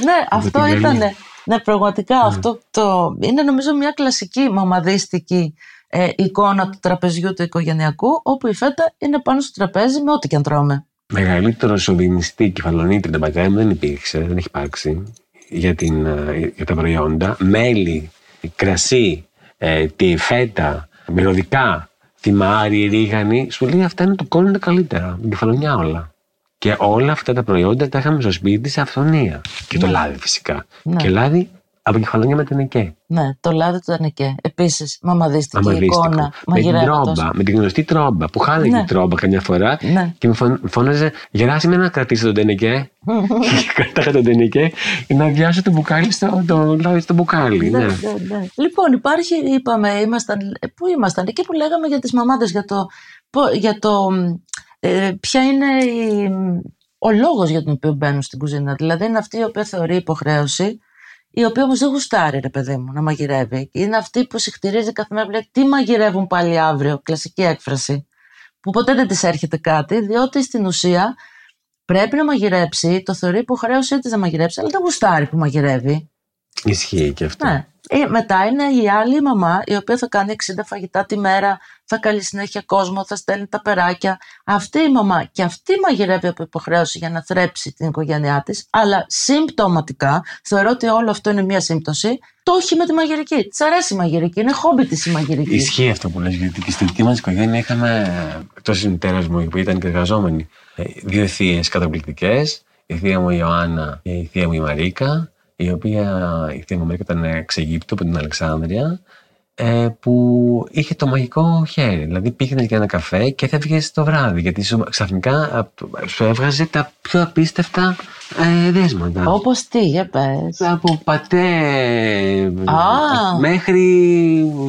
Ναι, αυτό την ήταν. καλή. Ναι, πραγματικά αυτό το. Είναι νομίζω μια κλασική μαμαδίστικη ε, εικόνα του τραπεζιού του οικογενειακού, όπου η φέτα είναι πάνω στο τραπέζι με ό,τι και αν τρώμε. Μεγαλύτερο σοβινιστή κεφαλονίτρι τον πατέρα μου δεν υπήρξε, δεν έχει υπάρξει για, την, ε, για τα προϊόντα. Μέλι, κρασί, ε, τη φέτα, μυρωδικά, θυμάρι, ρίγανη. Σου λέει αυτά είναι το κόλλο είναι τα καλύτερα. Με κεφαλονιά όλα. Και όλα αυτά τα προϊόντα τα είχαμε στο σπίτι σε αυθονία. Και το λάδι φυσικά. Ναι. Και λάδι από κεφαλονιά με την εκέ. Ναι, το λάδι του Ανεκέ. Επίσης, μαμαδίστικη Αμαδίστικο. εικόνα Με την μαγειρεύματος. τρόμπα, με την γνωστή τρόμπα που χάλαγε Ναι. η τρόμπα καμιά φορά Ναι. και με φων- φώναζε Γεράσιμε να κρατήσει τον τενεκέ. και κρατάγα τον τενεκέ για να βιάσω το μπουκάλι στο, το λάδι στο μπουκάλι. Ναι, ναι. ναι, ναι. Λοιπόν, υπάρχει, είπαμε, ήμασταν, ε, πού ήμασταν, εκεί που λέγαμε για τις μαμάδες, για το, πο- για το ε, ποια είναι η, ο λόγος για τον οποίο μπαίνουν στην κουζίνα. Δηλαδή είναι αυτή η οποία θεωρεί υποχρέωση, η οποία όμως δεν γουστάρει ρε παιδί μου να μαγειρεύει. Είναι αυτή που συχτηρίζει κάθε μέρα, λέει τι μαγειρεύουν πάλι αύριο, κλασική έκφραση, που ποτέ δεν της έρχεται κάτι, διότι στην ουσία πρέπει να μαγειρέψει, το θεωρεί υποχρέωσή της να μαγειρέψει, αλλά δεν γουστάρει που μαγειρεύει. Ισχύει και αυτό. Ναι. Ε, μετά είναι η άλλη η μαμά η οποία θα κάνει 60 φαγητά τη μέρα, θα καλεί συνέχεια κόσμο, θα στέλνει τα περάκια. Αυτή η μαμά και αυτή μαγειρεύει από υποχρέωση για να θρέψει την οικογένειά της, αλλά συμπτωματικά, θεωρώ ότι όλο αυτό είναι μία σύμπτωση, το έχει με τη μαγειρική. Της αρέσει η μαγειρική, είναι χόμπι της η μαγειρική. Ισχύει αυτό που λες, γιατί και στη δική μας οικογένεια είχαμε, εκτός της μητέρας μου που ήταν και εργαζόμενη, ε, δύο θείες καταπληκτικές, η θεία μου η Ιωάννα και η θεία μου η Μαρίκα, η οποία η θεία μου η Μαρίκα ήταν εξ Αιγύπτου από την Αλεξάνδρεια, ε, που είχε το μαγικό χέρι. Δηλαδή πήγαινε για ένα καφέ και θα έβγαινε το βράδυ, γιατί σου, ξαφνικά απ- σου έβγαζε τα πιο απίστευτα ε, δέσματα. Όπως τι, για πες. Από πατέ Α. μέχρι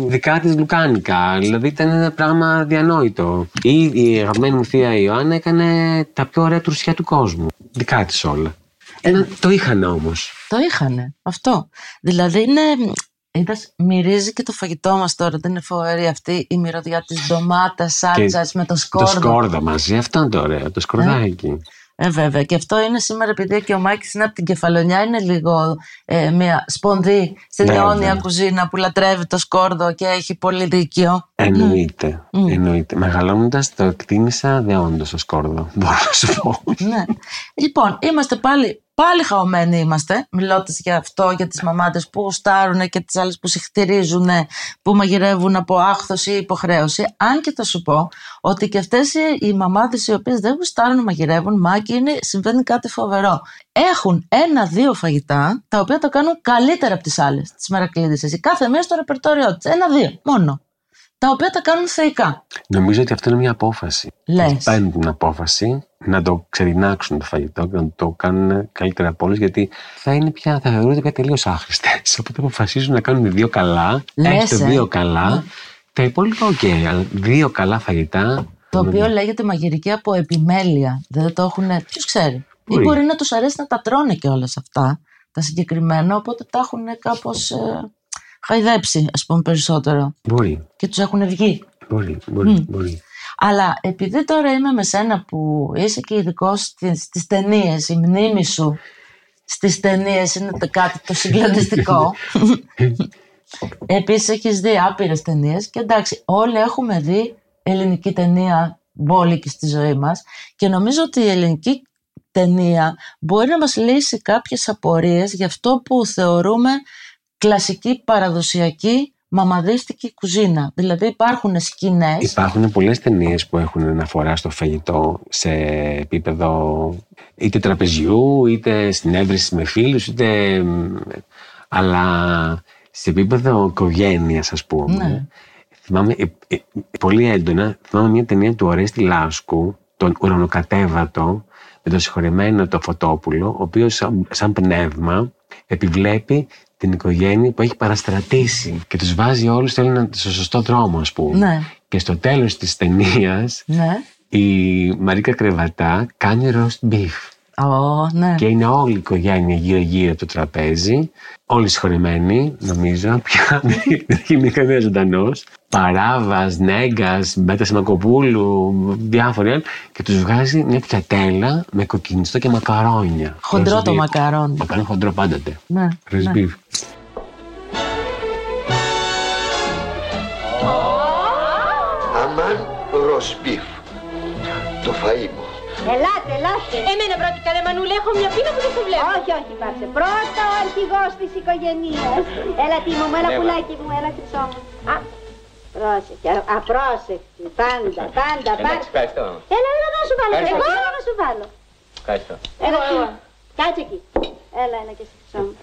δικά της λουκάνικα. Δηλαδή ήταν ένα πράγμα διανόητο. Ή η αγαπημένη μου θεία η Ιωάννα έκανε τα πιο ωραία τρουσιά του κόσμου. Δικά της όλα. Ένα, το είχαν όμως. Το είχανε. Αυτό. Δηλαδή είναι. Είδες, μυρίζει και το φαγητό μας τώρα. Δεν είναι φοβερή αυτή η μυρωδιά της ντομάτας, σάλτσας με το σκόρδο. Το σκόρδο μαζί, αυτό είναι το ωραίο. Το σκορδάκι. Ε, βέβαια. Και αυτό είναι σήμερα, επειδή και ο Μάκης είναι από την κεφαλονιά, είναι λίγο ε, μια σπονδύ στην Ναι, αιώνια βέβαια. κουζίνα που λατρεύει το σκόρδο και έχει πολύ δίκιο. Εννοείται. Εννοείται. Μεγαλώνοντας το εκτίμησα δεόντως το σκόρδο. Μπορώ να σου πω. ναι. Λοιπόν, είμαστε πάλι, πάλι χαωμένοι είμαστε, μιλώντας για αυτό, για τις μαμάδες που γουστάρουν και τις άλλες που συχτηρίζουν, που μαγειρεύουν από άχθος ή υποχρέωση. Αν και θα σου πω ότι και αυτές οι, οι μαμάδες οι οποίες δεν γουστάρουν να μαγειρεύουν, μάκι, είναι, συμβαίνει κάτι φοβερό. Έχουν ένα-δύο φαγητά, τα οποία το κάνουν καλύτερα από τις άλλες, τις μερακλείδες. Η κάθε μία στο ρεπερτόριό της. Ένα-δύο, μόνο. Τα οποία τα κάνουν θεϊκά. Νομίζω ότι αυτό είναι μια απόφαση. Λες. Παίρνουν την απόφαση να το ξετινάξουν το φαγητό και να το κάνουν καλύτερα από όλους, γιατί θα είναι πια, θα θεωρούνται πια τελείως άχρηστες. Οπότε αποφασίζουν να κάνουν δύο καλά, Λες, έστω ε. δύο καλά. Τα υπόλοιπα, οκ, αλλά δύο καλά φαγητά. Το οποίο λέγεται μαγειρική από επιμέλεια. Δεν το έχουν. Ποιος ξέρει. Ή Μπορεί. μπορεί να τους αρέσει να τα τρώνε και όλα αυτά τα συγκεκριμένα, οπότε τα έχουν κάπως ε, χαϊδέψει, ας πούμε, περισσότερο. Μπορεί, Και τους έχουν βγει. μπορεί, μπορεί. μπορεί. Αλλά επειδή τώρα είμαι με σένα που είσαι και ειδικό στις ταινίες, η μνήμη σου στις ταινίες είναι το κάτι το συγκλονιστικό. Επίσης έχεις δει άπειρες ταινίες και εντάξει, όλοι έχουμε δει ελληνική ταινία μπόλικη στη ζωή μας και νομίζω ότι η ελληνική ταινία μπορεί να μας λύσει κάποιες απορίες για αυτό που θεωρούμε κλασική παραδοσιακή μαμαδίστικη κουζίνα. Δηλαδή υπάρχουν σκηνές Υπάρχουν πολλές ταινίες που έχουν αναφορά στο φαγητό σε επίπεδο είτε τραπεζιού, είτε συνέβρεση με φίλους, είτε... μ, αλλά σε επίπεδο οικογένειας ας πούμε. Ναι. Θυμάμαι ε, ε, πολύ έντονα, θυμάμαι μια ταινία του Ορέστη Λάσκου, τον ουρανοκατέβατο, με τον συγχωρεμένο το Φωτόπουλο, ο οποίος σαν, σαν πνεύμα επιβλέπει την οικογένεια που έχει παραστρατήσει και τους βάζει όλους στο, ένα- στο σωστό δρόμο ας πούμε. Ναι. Και στο τέλος της ταινίας Ναι. η Μαρίκα Κρεβατά κάνει roast beef. Ω, ναι. Και είναι όλη η οικογένεια γύρω-γύρω από το τραπέζι. Όλοι συγχωρεμένοι, νομίζω. Πια δεν είναι κανένας ζωντανός. Παράβας, Νέγκας, Μπέτα Μακοπούλου, διάφοροι άλλοι. Και τους βγάζει μια πιατέλα με κοκκινιστό και μακαρόνια. Χοντρό Roast το beef. μακαρόνι. Μακαρόνι χοντρό πάντοτε. Ναι. Roast ναι. beef. Αμάν ροσμπίφ. Το φαΐ μου. Ελάτε, ελάτε. Εμένα πρώτη καλέ Μανούλα, έχω μια πείνα που δεν σε βλέπω. Όχι, όχι, πάψε. Πρώτα ο αρχηγός της οικογένειας. Έλα, Τίμο μου, έλα, πουλάκι μου, έλα, χρυσό μου. Α, πρόσεχε, α- απρόσεχτη, πάντα, πάντα, πάντα. ευχαριστώ. Έλα, έλα, να σου βάλω, Ευχαριστώ. εγώ να σου βάλω. Ευχαριστώ. Έλα, Τίμο. Κάτσε εκεί. Έλα, έλα και εσύ, χρυσό μου.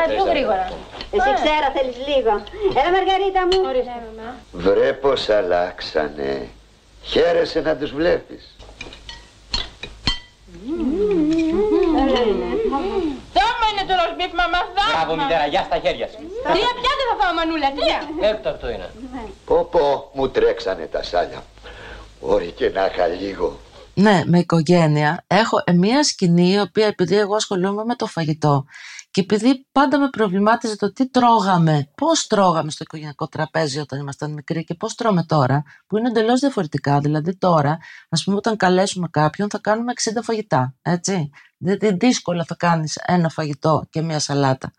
Α, πιο γρήγορα. Εσύ ξέρω, θέλεις λίγο. Έλα, Μαργαρίτα μου. Βρε πως αλλάξανε. Χαίρεσαι να τους βλέπεις. Δάμα είναι το ροσμπίφ, μαμά, Μπράβο, δάμα. μητέρα, γεια στα χέρια σου. Τρία πιάτα θα φάω, Μανούλα, τρία. Έκτακτο είναι. Πω πω, μου τρέξανε τα σάλια. Όρι και να είχα λίγο. Ναι, με οικογένεια. Έχω ε, μία σκηνή η οποία επειδή εγώ ασχολούμαι με το φαγητό και επειδή πάντα με προβλημάτιζε το τι τρώγαμε, πώς τρώγαμε στο οικογενειακό τραπέζι όταν ήμασταν μικροί και πώς τρώμε τώρα, που είναι εντελώς διαφορετικά. Δηλαδή τώρα, ας πούμε όταν καλέσουμε κάποιον θα κάνουμε 60 φαγητά, έτσι. Δηλαδή δύσκολα θα κάνεις ένα φαγητό και μία σαλάτα.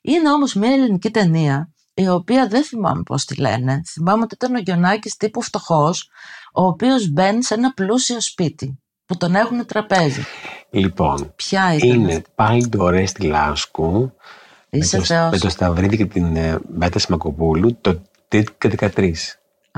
Είναι όμως μια ελληνική ταινία η οποία δεν θυμάμαι πώς τη λένε. Θυμάμαι ότι ήταν ο Γιονάκης τύπου φτωχός, ο οποίος μπαίνει σε ένα πλούσιο σπίτι που τον έχουν τραπέζι. Λοιπόν, Ποια ήταν είναι αυτή; πάλι το Ορέστη Λάσκου. Είσαι με, το, θεός. με το Σταυρίδη και την ε, Μπέτα Μακοπούλου το 13 και 13.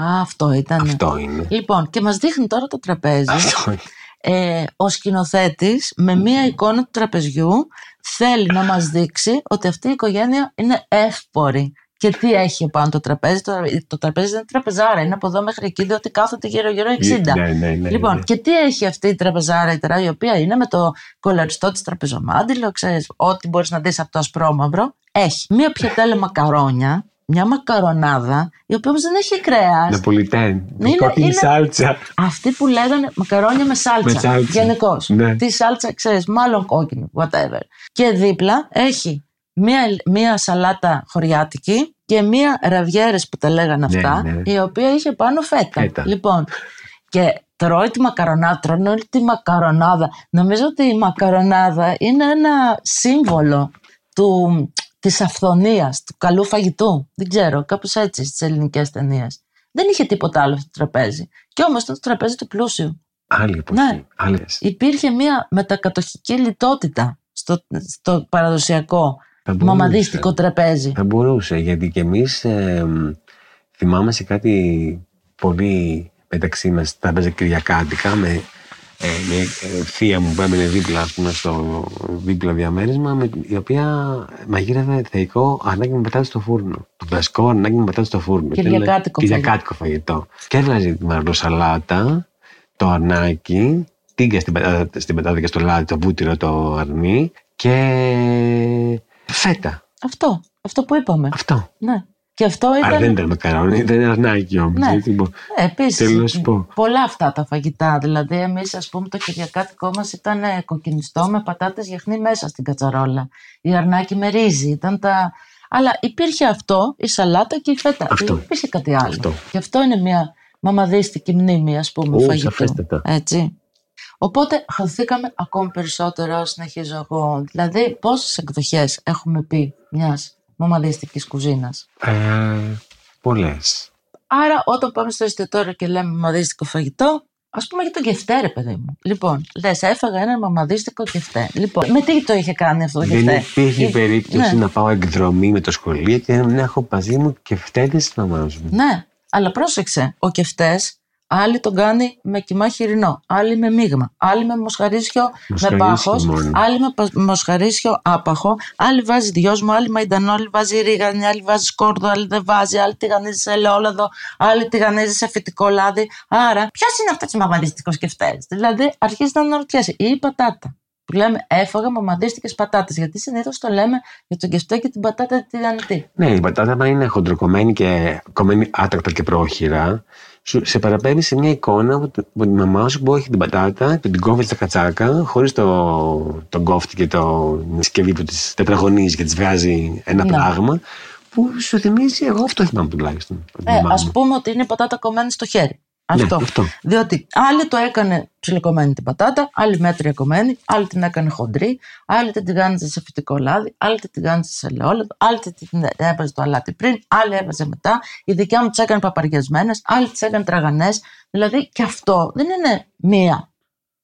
Α, αυτό ήταν. Αυτό είναι. Λοιπόν, και μας δείχνει τώρα το τραπέζι. Αυτό είναι. ε, ο σκηνοθέτης με μία εικόνα του τραπεζιού θέλει να μας δείξει ότι αυτή η οικογένεια είναι εύπορη. Και τι έχει πάνω το τραπέζι, το, το τραπέζι δεν είναι τραπεζάρα, είναι από εδώ μέχρι εκεί, διότι κάθονται γύρω-γύρω 60. Ναι, ναι, ναι, λοιπόν, ναι. και τι έχει αυτή η τραπεζάρα η τερά, η οποία είναι με το κολαριστό της τραπεζομάντιλο, ξέρεις, ό,τι μπορείς να δεις από το ασπρόμαυρο. Έχει μία πιατέλα μακαρόνια, μια μακαρονάδα, η οποία όμως δεν έχει κρέας. Ναπολιτέν. Είναι- κόκκινη είναι- σάλτσα. Αυτή που λέγανε μακαρόνια με σάλτσα. Με σάλτσα. Γενικώς. Ναι. Τι σάλτσα ξέρεις, μάλλον κόκκινη, whatever. Και δίπλα έχει μία, μία σαλάτα χωριάτικη και μία ραβιέρες που τα λέγανε Ναι, αυτά, ναι. η οποία είχε πάνω φέτα. Φέτα. Λοιπόν, και τρώει τη μακαρονάδα, τρώνε όλη τη μακαρονάδα. Νομίζω ότι η μακαρονάδα είναι ένα σύμβολο του, της αυθονίας, του καλού φαγητού. Δεν ξέρω, κάπως έτσι στις ελληνικές ταινίες. Δεν είχε τίποτα άλλο στο τραπέζι. Και όμως ήταν το τραπέζι του πλούσιου. Άλλη εποχή. Ναι. Άλλες. Υπήρχε μια μετακατοχική λιτότητα στο, στο παραδοσιακό Θα μπορούσε. μαμαδίστικο τραπέζι. Θα μπορούσε, γιατί και εμείς ε, θυμάμαι σε κάτι πολύ μεταξύ μας, τα έπαιζε Κυριακάτικα με ε, μια ε, θεία μου που έμενε δίπλα, ας πούμε, στο δίπλα διαμέρισμα, με, η οποία μαγείρευε θεϊκό αρνάκι με πατάτε στο φούρνο. Το κλασικό αρνάκι με πατάτε στο φούρνο. Και Κυριακάτικο λέει- Κυριακάτικο φαγητό. Και έβγαζε τη μαρμελοσαλάτα, το αρνάκι, τίγκα στην πατάτα, στην πατάτα και στο λάδι, το βούτυρο, το αρνί και φέτα. Αυτό, αυτό που είπαμε. Αυτό. Ναι. Και αυτό Αλλά ήταν. δεν ήταν μακαρόνι, ήταν αρνάκι όμως. Ναι. Ε, Θέλω να σου Επίση, πω. πολλά αυτά τα φαγητά. Δηλαδή, εμείς, ας πούμε, το κυριακάτικο μας ήταν ε, κοκκινιστό με πατάτες γιαχνί μέσα στην κατσαρόλα. Η αρνάκι με ρύζι. Ήταν τα... Αλλά υπήρχε αυτό, η σαλάτα και η φέτα. Αυτό. Δεν υπήρχε κάτι άλλο. Αυτό. Και αυτό είναι μια μαμαδίστικη μνήμη, ας πούμε, Ου, φαγητού. σαφέστατα. Έτσι. Οπότε χαθήκαμε ακόμη περισσότερο, συνεχίζω εγώ. Δηλαδή, πόσες εκδοχές έχουμε πει μιας μαμαδίστικη κουζίνας; Ε, Πολλές. Άρα, όταν πάμε στο εστιατόριο και λέμε μαμαδίστικο φαγητό, ας πούμε για το κεφτέ, ρε παιδί μου. Λοιπόν, λες, έφαγα ένα μαμαδίστικο κεφτέ. Λοιπόν, με τι το είχε κάνει αυτό το Δεν κεφτέ; υπήρχε Ε, περίπτωση ναι. να πάω εκδρομή με το σχολείο και να μην έχω μαζί μου και φταίτε τη μαμά μου. Ναι, αλλά πρόσεξε. Ο κεφτές, άλλοι τον κάνει με κοιμά χοιρινό, άλλοι με μείγμα, άλλοι με μοσχαρίσιο με Μοσχαρίσιο πάχος, μόνο. άλλοι με πα- μοσχαρίσιο άπαχο, άλλοι βάζει δυόσμο, άλλοι μαϊντανό, άλλοι βάζει ρίγανη, άλλοι βάζει σκόρδο, άλλοι δεν βάζει, άλλοι τηγανίζει σε ελαιόλαδο, άλλοι τηγανίζει σε φυτικό λάδι. Άρα, ποιος είναι αυτός ο μαμαδιστικό κεφτέ. Δηλαδή, αρχίζει να αναρωτιέσαι. Ή η πατάτα. Που λέμε, έφαγα μαμαδίστικες πατάτες. Γιατί συνήθως το λέμε για τον κεφτέ και την πατάτα τη τηγανιτή. Ναι, η πατάτα, άμα είναι χοντροκομμένη και κομμένη άτρακτα και πρόχειρα, σου, σε παραπέμπει σε μια εικόνα από, τη- από τη μαμά σου που έχει την πατάτα και την κόβεις στα κατσάκα, χωρίς το, τον κόφτη και το τη συσκευή που της τετραγωνίζει και της βγάζει ένα Ναι. πράγμα. Που σου θυμίζει, εγώ αυτό θυμάμαι τουλάχιστον. από τη Ε, μαμά ας μου. πούμε ότι είναι πατάτα κομμένη στο χέρι. Ναι, Αυτό. αυτό. Διότι άλλοι το έκανε ψιλοκομμένη την πατάτα, άλλοι μέτρια κομμένη, άλλοι την έκανε χοντρή, άλλοι την τηγάνιζε σε φυτικό λάδι, άλλοι την τηγάνιζε σε ελαιόλαδο, άλλοι την έβαζε το αλάτι πριν, άλλοι έβαζε μετά. Η δικιά μου τις έκανε παπαριασμένες, άλλοι τις έκανε τραγανές. Δηλαδή και αυτό δεν είναι μία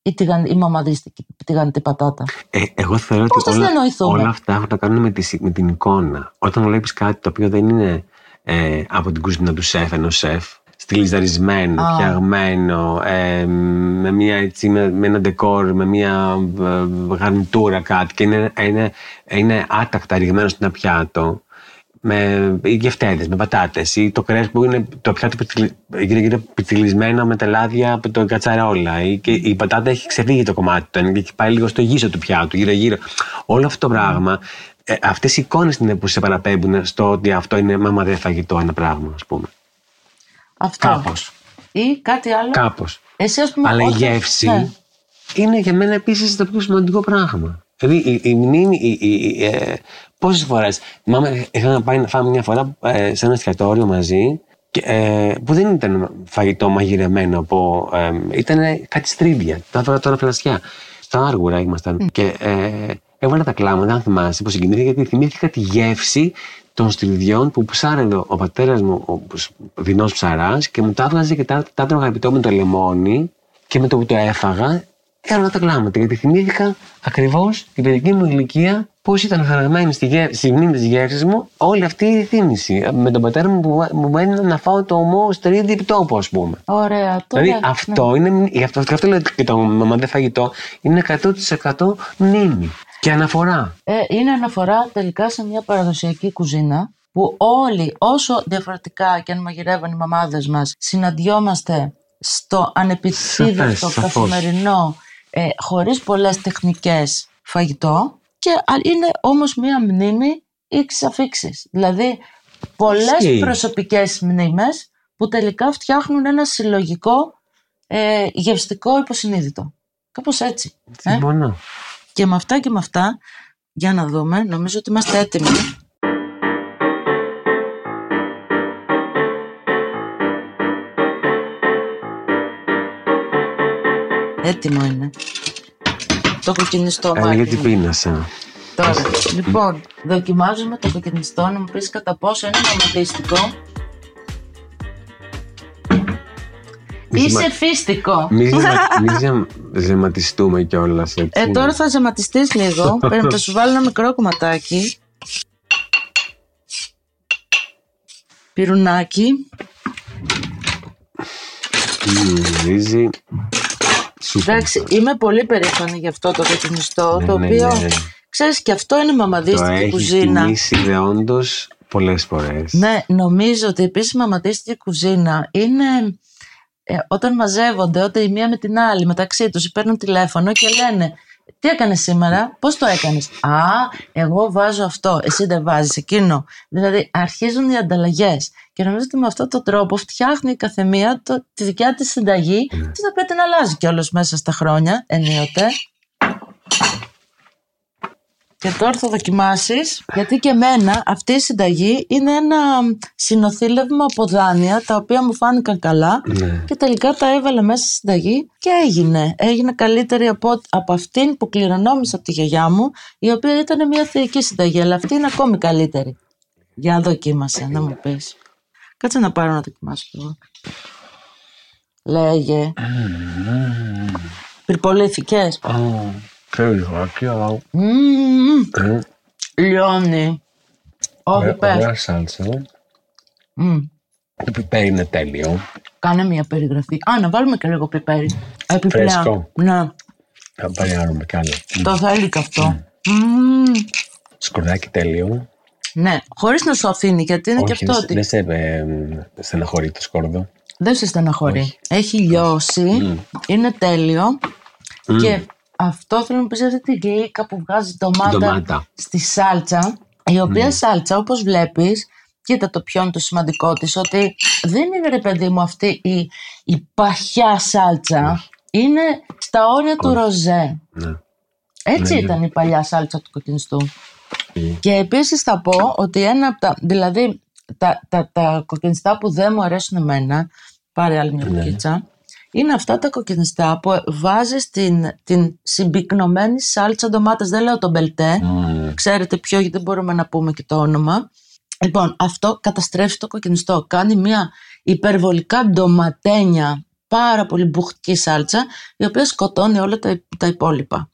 η, τηγαν, η μαμαδίστικη τηγανιτή πατάτα. Ε, εγώ θεωρώ Πώς ότι θα όλα, συνεννοηθούμε; όλα αυτά έχουν να κάνουν με, τη, συ- με την εικόνα. Όταν βλέπεις κάτι το οποίο δεν είναι ε, από την κουζίνα του σεφ, ενός σεφ, στυλιζαρισμένο, Α. φτιαγμένο, ε, με, μια, έτσι, με, με ένα ντεκόρ, με μια ε, γαρνιτούρα κάτι και είναι, είναι, είναι άτακτα ρηγμένο σε ένα πιάτο, με οι γευτέδες, με πατάτες ή το κρέας που είναι το πιάτο πιτσιλι- γύρω-γύρω πιτσιλισμένο με τα λάδια από το κατσαρόλα ή και η πατάτα έχει ξεφύγει το κομμάτι του και έχει πάει λίγο στο γύσο του πιάτου, γύρω-γύρω. Όλο αυτό το πράγμα, ε, αυτές οι εικόνες είναι που σε παραπέμπουν στο ότι αυτό είναι μαμαδέ φαγητό ένα πράγμα, ας πούμε. Αυτό. Κάπως. Ή κάτι άλλο. Κάπως. Εσύ, ας πούμε, Αλλά η όταν- γεύση Ναι. είναι για μένα επίσης το πιο σημαντικό πράγμα. Δηλαδή η, η μνήμη. Η, η, η, ε, Πόσες φορέ. Θυμάμαι, είχαμε πάει να φάμε μια φορά ε, σε ένα εστιατόριο μαζί. Και, ε, που δεν ήταν φαγητό μαγειρεμένο από. Ε, ήταν κάτι στρίβια. Τα έφερα τώρα φλασιά. Στα άργουρα ήμασταν. Και ε, έβαλα τα κλάματα, αν θυμάσαι, που συγκινήθηκα γιατί θυμήθηκα τη γεύση των στριδιών που ψάρευε ο πατέρας μου, ο δεινός ψαράς, και μου τα έβγαζε και τα, τα έτρωγα επιτόπου με το λεμόνι. Και με το που το έφαγα, έκανα τα κλάματα. Γιατί θυμήθηκα ακριβώς την παιδική μου ηλικία πώς ήταν χαραγμένη στη, γε... στη μνήμη της γεύσης μου όλη αυτή η θύμηση. Με τον πατέρα μου που μου μου έδινε να φάω το ομό στρίδι επιτόπου, ας πούμε. Ωραία. Τώρα, Δηλαδή ναι. αυτό είναι. Γι' αυτό, γι' αυτό λέω και το μαμαδέ φαγητό είναι 100% μνήμη και αναφορά. Ε, είναι αναφορά τελικά σε μια παραδοσιακή κουζίνα που όλοι όσο διαφορετικά και αν μαγειρεύαν οι μαμάδες μας συναντιόμαστε στο ανεπιθύμητο Σαφές, σαφώς. καθημερινό ε, χωρίς πολλές τεχνικές φαγητό και α, είναι όμως μια μνήμη ίξης αφήξης. Δηλαδή πολλές Ισχύει. προσωπικές μνήμες που τελικά φτιάχνουν ένα συλλογικό ε, γευστικό υποσυνείδητο. Κάπως έτσι. Ε; Συμφωνώ. Και με αυτά και με αυτά, για να δούμε, νομίζω ότι είμαστε έτοιμοι. Έτοιμο είναι. Το κοκκινιστό Έλα γιατί μάτι. πείνασα. Τώρα, λοιπόν, δοκιμάζουμε το κοκκινιστό να μου πεις κατά πόσο είναι μαμαδίστικο Μη ή ζημα- σεφίστικο. Μη, ζημα- μη ζημα- ζεματιστούμε κιόλας έτσι. Ε, τώρα θα ζεματιστείς λίγο. Πρέπει να σου βάλω ένα μικρό κομματάκι. Πυρουνάκι. Μμμ, Ρύζι. Σούπερ. Εντάξει, είμαι πολύ περήφανη για αυτό το κοκκινιστό, Ναι, το ναι, οποίο, ναι. ξέρεις, και αυτό είναι Το μαμαδίστικη έχει κουζίνα. τιμήσει δεόντω πολλές φορές. Ναι, νομίζω ότι επίση η μαμαδίστικη κουζίνα είναι ε, όταν μαζεύονται, όταν η μία με την άλλη μεταξύ τους παίρνουν τηλέφωνο και λένε τι έκανες σήμερα, πώς το έκανες; Α, εγώ βάζω αυτό, εσύ δεν βάζεις εκείνο. Δηλαδή αρχίζουν οι ανταλλαγές και νομίζω ότι με αυτόν τον τρόπο φτιάχνει η καθεμία το, τη δικιά της συνταγή, Ναι. την οποία την αλλάζει κιόλας μέσα στα χρόνια, ενίοτε. Και τώρα θα δοκιμάσεις, γιατί και εμένα αυτή η συνταγή είναι ένα συνοθήλευμα από δάνεια τα οποία μου φάνηκαν καλά Ναι. και τελικά τα έβαλα μέσα στη συνταγή και έγινε. Έγινε καλύτερη από, από αυτήν που κληρονόμησα από τη γιαγιά μου, η οποία ήταν μια θεϊκή συνταγή, αλλά αυτή είναι ακόμη καλύτερη. Για δοκίμασε, να μου πεις. Κάτσε να πάρω να δοκιμάσω κι εγώ. Λέγε. Πυρπολήθηκες; Ξέρει, ωραία. Μμμ, Λιώνει. Όχι, πες. Ωραία σάλτσα. Μμ. Το πιπέρι είναι τέλειο. Κάνε μια περιγραφή. Α, να βάλουμε και λίγο πιπέρι. Επιπλέον. Φρέσκο. Ναι, Θα πάρει άλλο κι άλλο. το θέλει και αυτό. Μμμ. Σκορδάκι τέλειο. Ναι, χωρίς να σου αφήνει, γιατί είναι και Όχι, αυτό δεν ότι δεν σε ε, στεναχωρεί το σκόρδο. δεν σε στεναχωρεί. Όχι. Έχει λιώσει, είναι τέλειο και αυτό θέλω να πεις αυτή τη γλύκα που βγάζει ντομάτα, Ντομάτα. στη σάλτσα, η οποία σάλτσα όπως βλέπεις, κοίτα το ποιο είναι το σημαντικό της, ότι δεν είναι ρε παιδί μου αυτή η, η παχιά σάλτσα, είναι στα όρια του ροζέ. Ναι. Έτσι Ναι, ήταν η παλιά σάλτσα του κοκκινιστού. Ε, Και επίσης θα πω ότι ένα από τα, δηλαδή τα, τα, τα κοκκινιστά που δεν μου αρέσουν εμένα, πάρε άλλη μια Ναι. Μπουκίτσα, είναι αυτά τα κοκκινιστά που βάζεις την, την συμπυκνωμένη σάλτσα ντομάτας, δεν λέω τον μπελτέ, μμ. ξέρετε ποιο γιατί δεν μπορούμε να πούμε και το όνομα. Λοιπόν, αυτό καταστρέφει το κοκκινιστό, κάνει μια υπερβολικά ντοματένια, πάρα πολύ μπουχτική σάλτσα, η οποία σκοτώνει όλα τα, τα υπόλοιπα.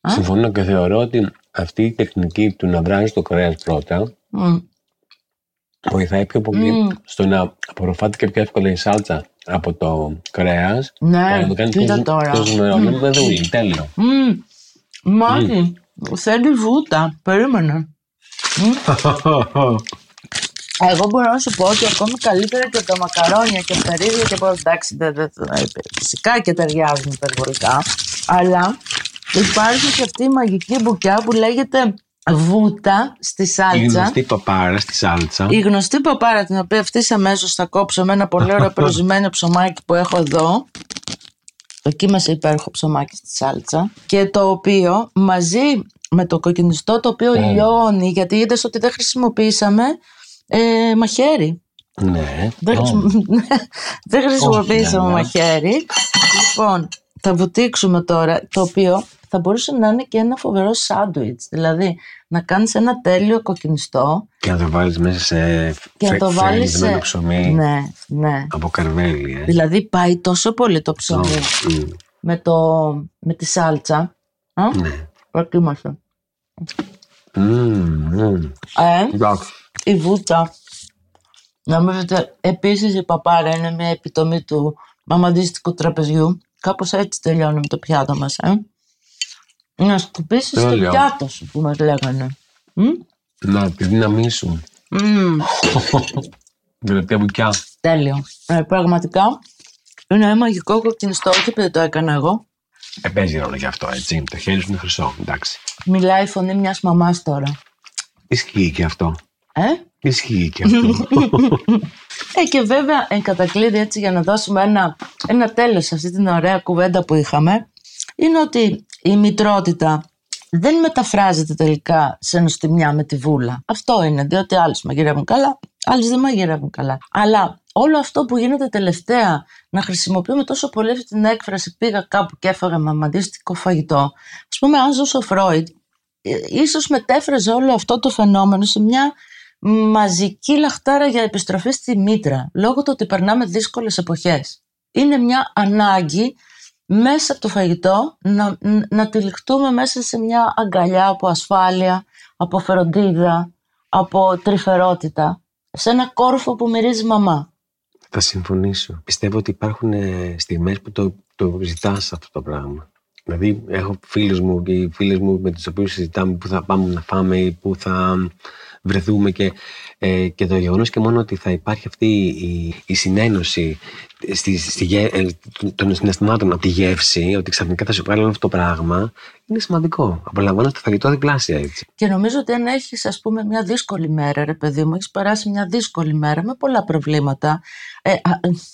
Α; Συμφωνώ και θεωρώ ότι αυτή η τεχνική του να βράζει το κρέας πρώτα Μμ. Βοηθάει πιο πολύ Μμ. στο να απορροφάται και πιο εύκολα η σάλτσα από το κρέας. Ναι, να το κάνει κοίτα πιο, τώρα; πιο ζουμερό. Μμ. Είναι παιδούλη, τέλειο. Μμμ. Μάτι, θέλει βούτα. Περίμενε. Μμ. Εγώ μπορώ να σου πω ότι ακόμη καλύτερα και τα μακαρόνια και τα ρίδια και πω εντάξει, δεν, δεν, δεν- φυσικά και ταιριάζουν υπερβολικά. Αλλά υπάρχει και αυτή η μαγική μπουκιά που λέγεται βούτα στη Η σάλτσα. γνωστή παπάρα στη σάλτσα. Η γνωστή παπάρα την οποία αυτής αμέσως θα κόψω με ένα πολύ ωραίο προσμένο ψωμάκι που έχω εδώ. Δοκίμασα υπέροχο ψωμάκι στη σάλτσα. Και το οποίο μαζί με το κοκκινιστό το οποίο λιώνει, γιατί είδες ότι δεν χρησιμοποίησαμε ε, μαχαίρι. Ναι. Δεν, Ω, χρησιμο- δεν χρησιμοποίησαμε ναι, ναι. μαχαίρι. Λοιπόν, θα βουτήξουμε τώρα, το οποίο θα μπορούσε να είναι και ένα φοβερό σάντουιτς. Δηλαδή, να κάνεις ένα τέλειο κοκκινιστό Και να το βάλεις μέσα σε και να το βάλεις φραγισμένο σε... ψωμί Ναι, ναι. από καρβέλι. Ε. Δηλαδή πάει τόσο πολύ το ψωμί Μμ, με, το, με τη σάλτσα. Α, Ναι. Δοκίμασε. Μμ, μμ. Ε, Εντάξει. η βούτα. Νομίζω ότι επίσης η παπάρα είναι μια επιτομή του μαμαντίστικου τραπεζιού. Κάπως έτσι τελειώνουμε το πιάτο μας. Ε. Να σκουπίσεις το Τέλεια. πιάτο σου που μας λέγανε. Μμ; Να, τη δύναμή σου. Μμ, Τελευταία μπουκιά. τέλειο. Ε, πραγματικά είναι ένα μαγικό κοκκινιστό, όχι επειδή το έκανα εγώ. Ε, παίζει ρόλο γι' αυτό, έτσι. Το χέρι σου είναι χρυσό. Εντάξει. Μιλάει η φωνή μιας μαμάς τώρα. Ισχύει και αυτό; Ε; Ισχύει και αυτό; Ε, και βέβαια, εν κατακλείδη έτσι για να δώσουμε ένα, ένα τέλος σε αυτή την ωραία κουβέντα που είχαμε, είναι ότι η μητρότητα δεν μεταφράζεται τελικά σε νοστιμιά με τη βούλα. Αυτό είναι, διότι άλλοι μαγειρεύουν καλά, άλλοι δεν μαγειρεύουν καλά. Αλλά όλο αυτό που γίνεται τελευταία, να χρησιμοποιούμε τόσο πολύ αυτή την έκφραση πήγα κάπου και έφαγα μαμαντίστικο φαγητό. Ας πούμε, αν ζούσε ο Φρόιντ, ε, ίσως μετέφραζε όλο αυτό το φαινόμενο σε μια μαζική λαχτάρα για επιστροφή στη μήτρα, λόγω του ότι περνάμε δύσκολες εποχές. Είναι μια ανάγκη μέσα από το φαγητό να, να τυλιχτούμε μέσα σε μια αγκαλιά από ασφάλεια, από φροντίδα, από τρυφερότητα, σε ένα κόρφο που μυρίζει μαμά. Θα συμφωνήσω. Πιστεύω ότι υπάρχουν ε, στιγμές που το, το ζητάς αυτό το πράγμα. Δηλαδή, έχω φίλους μου και οι φίλες μου με τους οποίους συζητάμε που θα πάμε να φάμε ή που θα βρεθούμε και, ε, και το γεγονός και μόνο ότι θα υπάρχει αυτή η, η συνένωση στη, στη, ε, των συναισθημάτων από τη γεύση, ότι ξαφνικά θα σου βγάλει όλο αυτό το πράγμα, είναι σημαντικό. Απολαμβάνω το φαγητό διπλάσια έτσι. Και νομίζω ότι αν έχεις, ας πούμε, μια δύσκολη μέρα, ρε παιδί μου, έχεις περάσει μια δύσκολη μέρα με πολλά προβλήματα. Ε,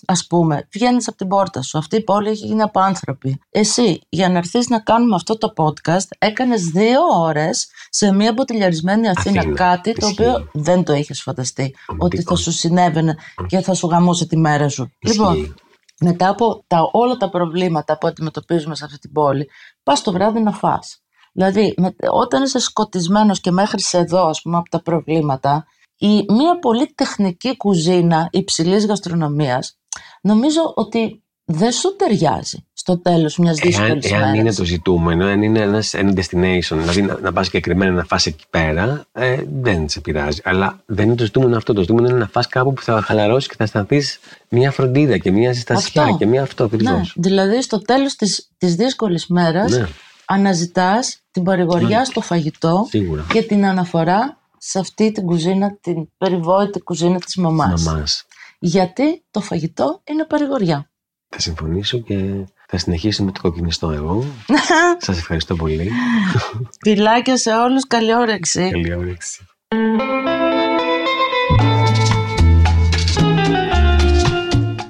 α πούμε, βγαίνεις από την πόρτα σου. Αυτή η πόλη έχει γίνει από άνθρωποι. Εσύ, για να έρθεις να κάνουμε αυτό το podcast, έκανες δύο ώρες σε μια μποτιλιαρισμένη Αθήνα, Αθήνα. κάτι το Ισχύει. οποίο δεν το είχες φανταστεί. Πραγματικό. Ότι θα σου συνέβαινε και θα σου γαμούσε τη μέρα σου. Λοιπόν, Ισχύει. Μετά από τα, όλα τα προβλήματα που αντιμετωπίζουμε σε αυτή την πόλη, πας το βράδυ να φας. Δηλαδή, με- όταν είσαι σκοτισμένος και μέχρι εδώ, ας πούμε, από τα προβλήματα, η, μια πολύ τεχνική κουζίνα υψηλής γαστρονομίας, νομίζω ότι δεν σου ταιριάζει στο τέλος μιας Εάν, δύσκολης εάν μέρας. είναι το ζητούμενο, αν είναι ένας, ένα destination, δηλαδή να, να πας συγκεκριμένα να φας εκεί πέρα, ε, δεν σε πειράζει. Αλλά δεν είναι το ζητούμενο αυτό. Το ζητούμενο είναι να φας κάπου που θα χαλαρώσεις και θα αισθανθείς μια φροντίδα και μια ζεστασιά Αυτό. και μια αυτό ακριβώ. Ναι, δηλαδή στο τέλος της, της δύσκολης μέρας Ναι. αναζητάς την παρηγοριά Ναι. στο φαγητό Σίγουρα. και την αναφορά σε αυτή την κουζίνα, την περιβόητη κουζίνα της μαμάς. Μαμάς. Γιατί το φαγητό είναι παρηγοριά. Θα συμφωνήσω και θα συνεχίσω με το κοκκινιστό εγώ. Σας ευχαριστώ πολύ. Φιλάκια σε όλους, καλή όρεξη. Καλή όρεξη.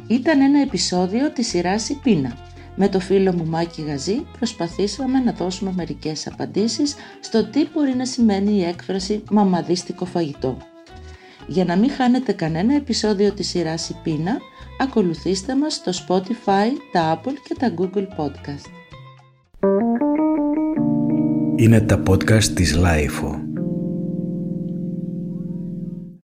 Ήταν ένα επεισόδιο της σειράς «Η Πείνα». Με το φίλο μου Μάκη Γαζή προσπαθήσαμε να δώσουμε μερικές απαντήσεις στο τι μπορεί να σημαίνει η έκφραση «μαμαδίστικο φαγητό». Για να μην χάνετε κανένα επεισόδιο της σειράς «Η Πείνα», ακολουθήστε μας στο Spotify, τα Apple και τα Google Podcast. Είναι τα podcast της Λάιφο.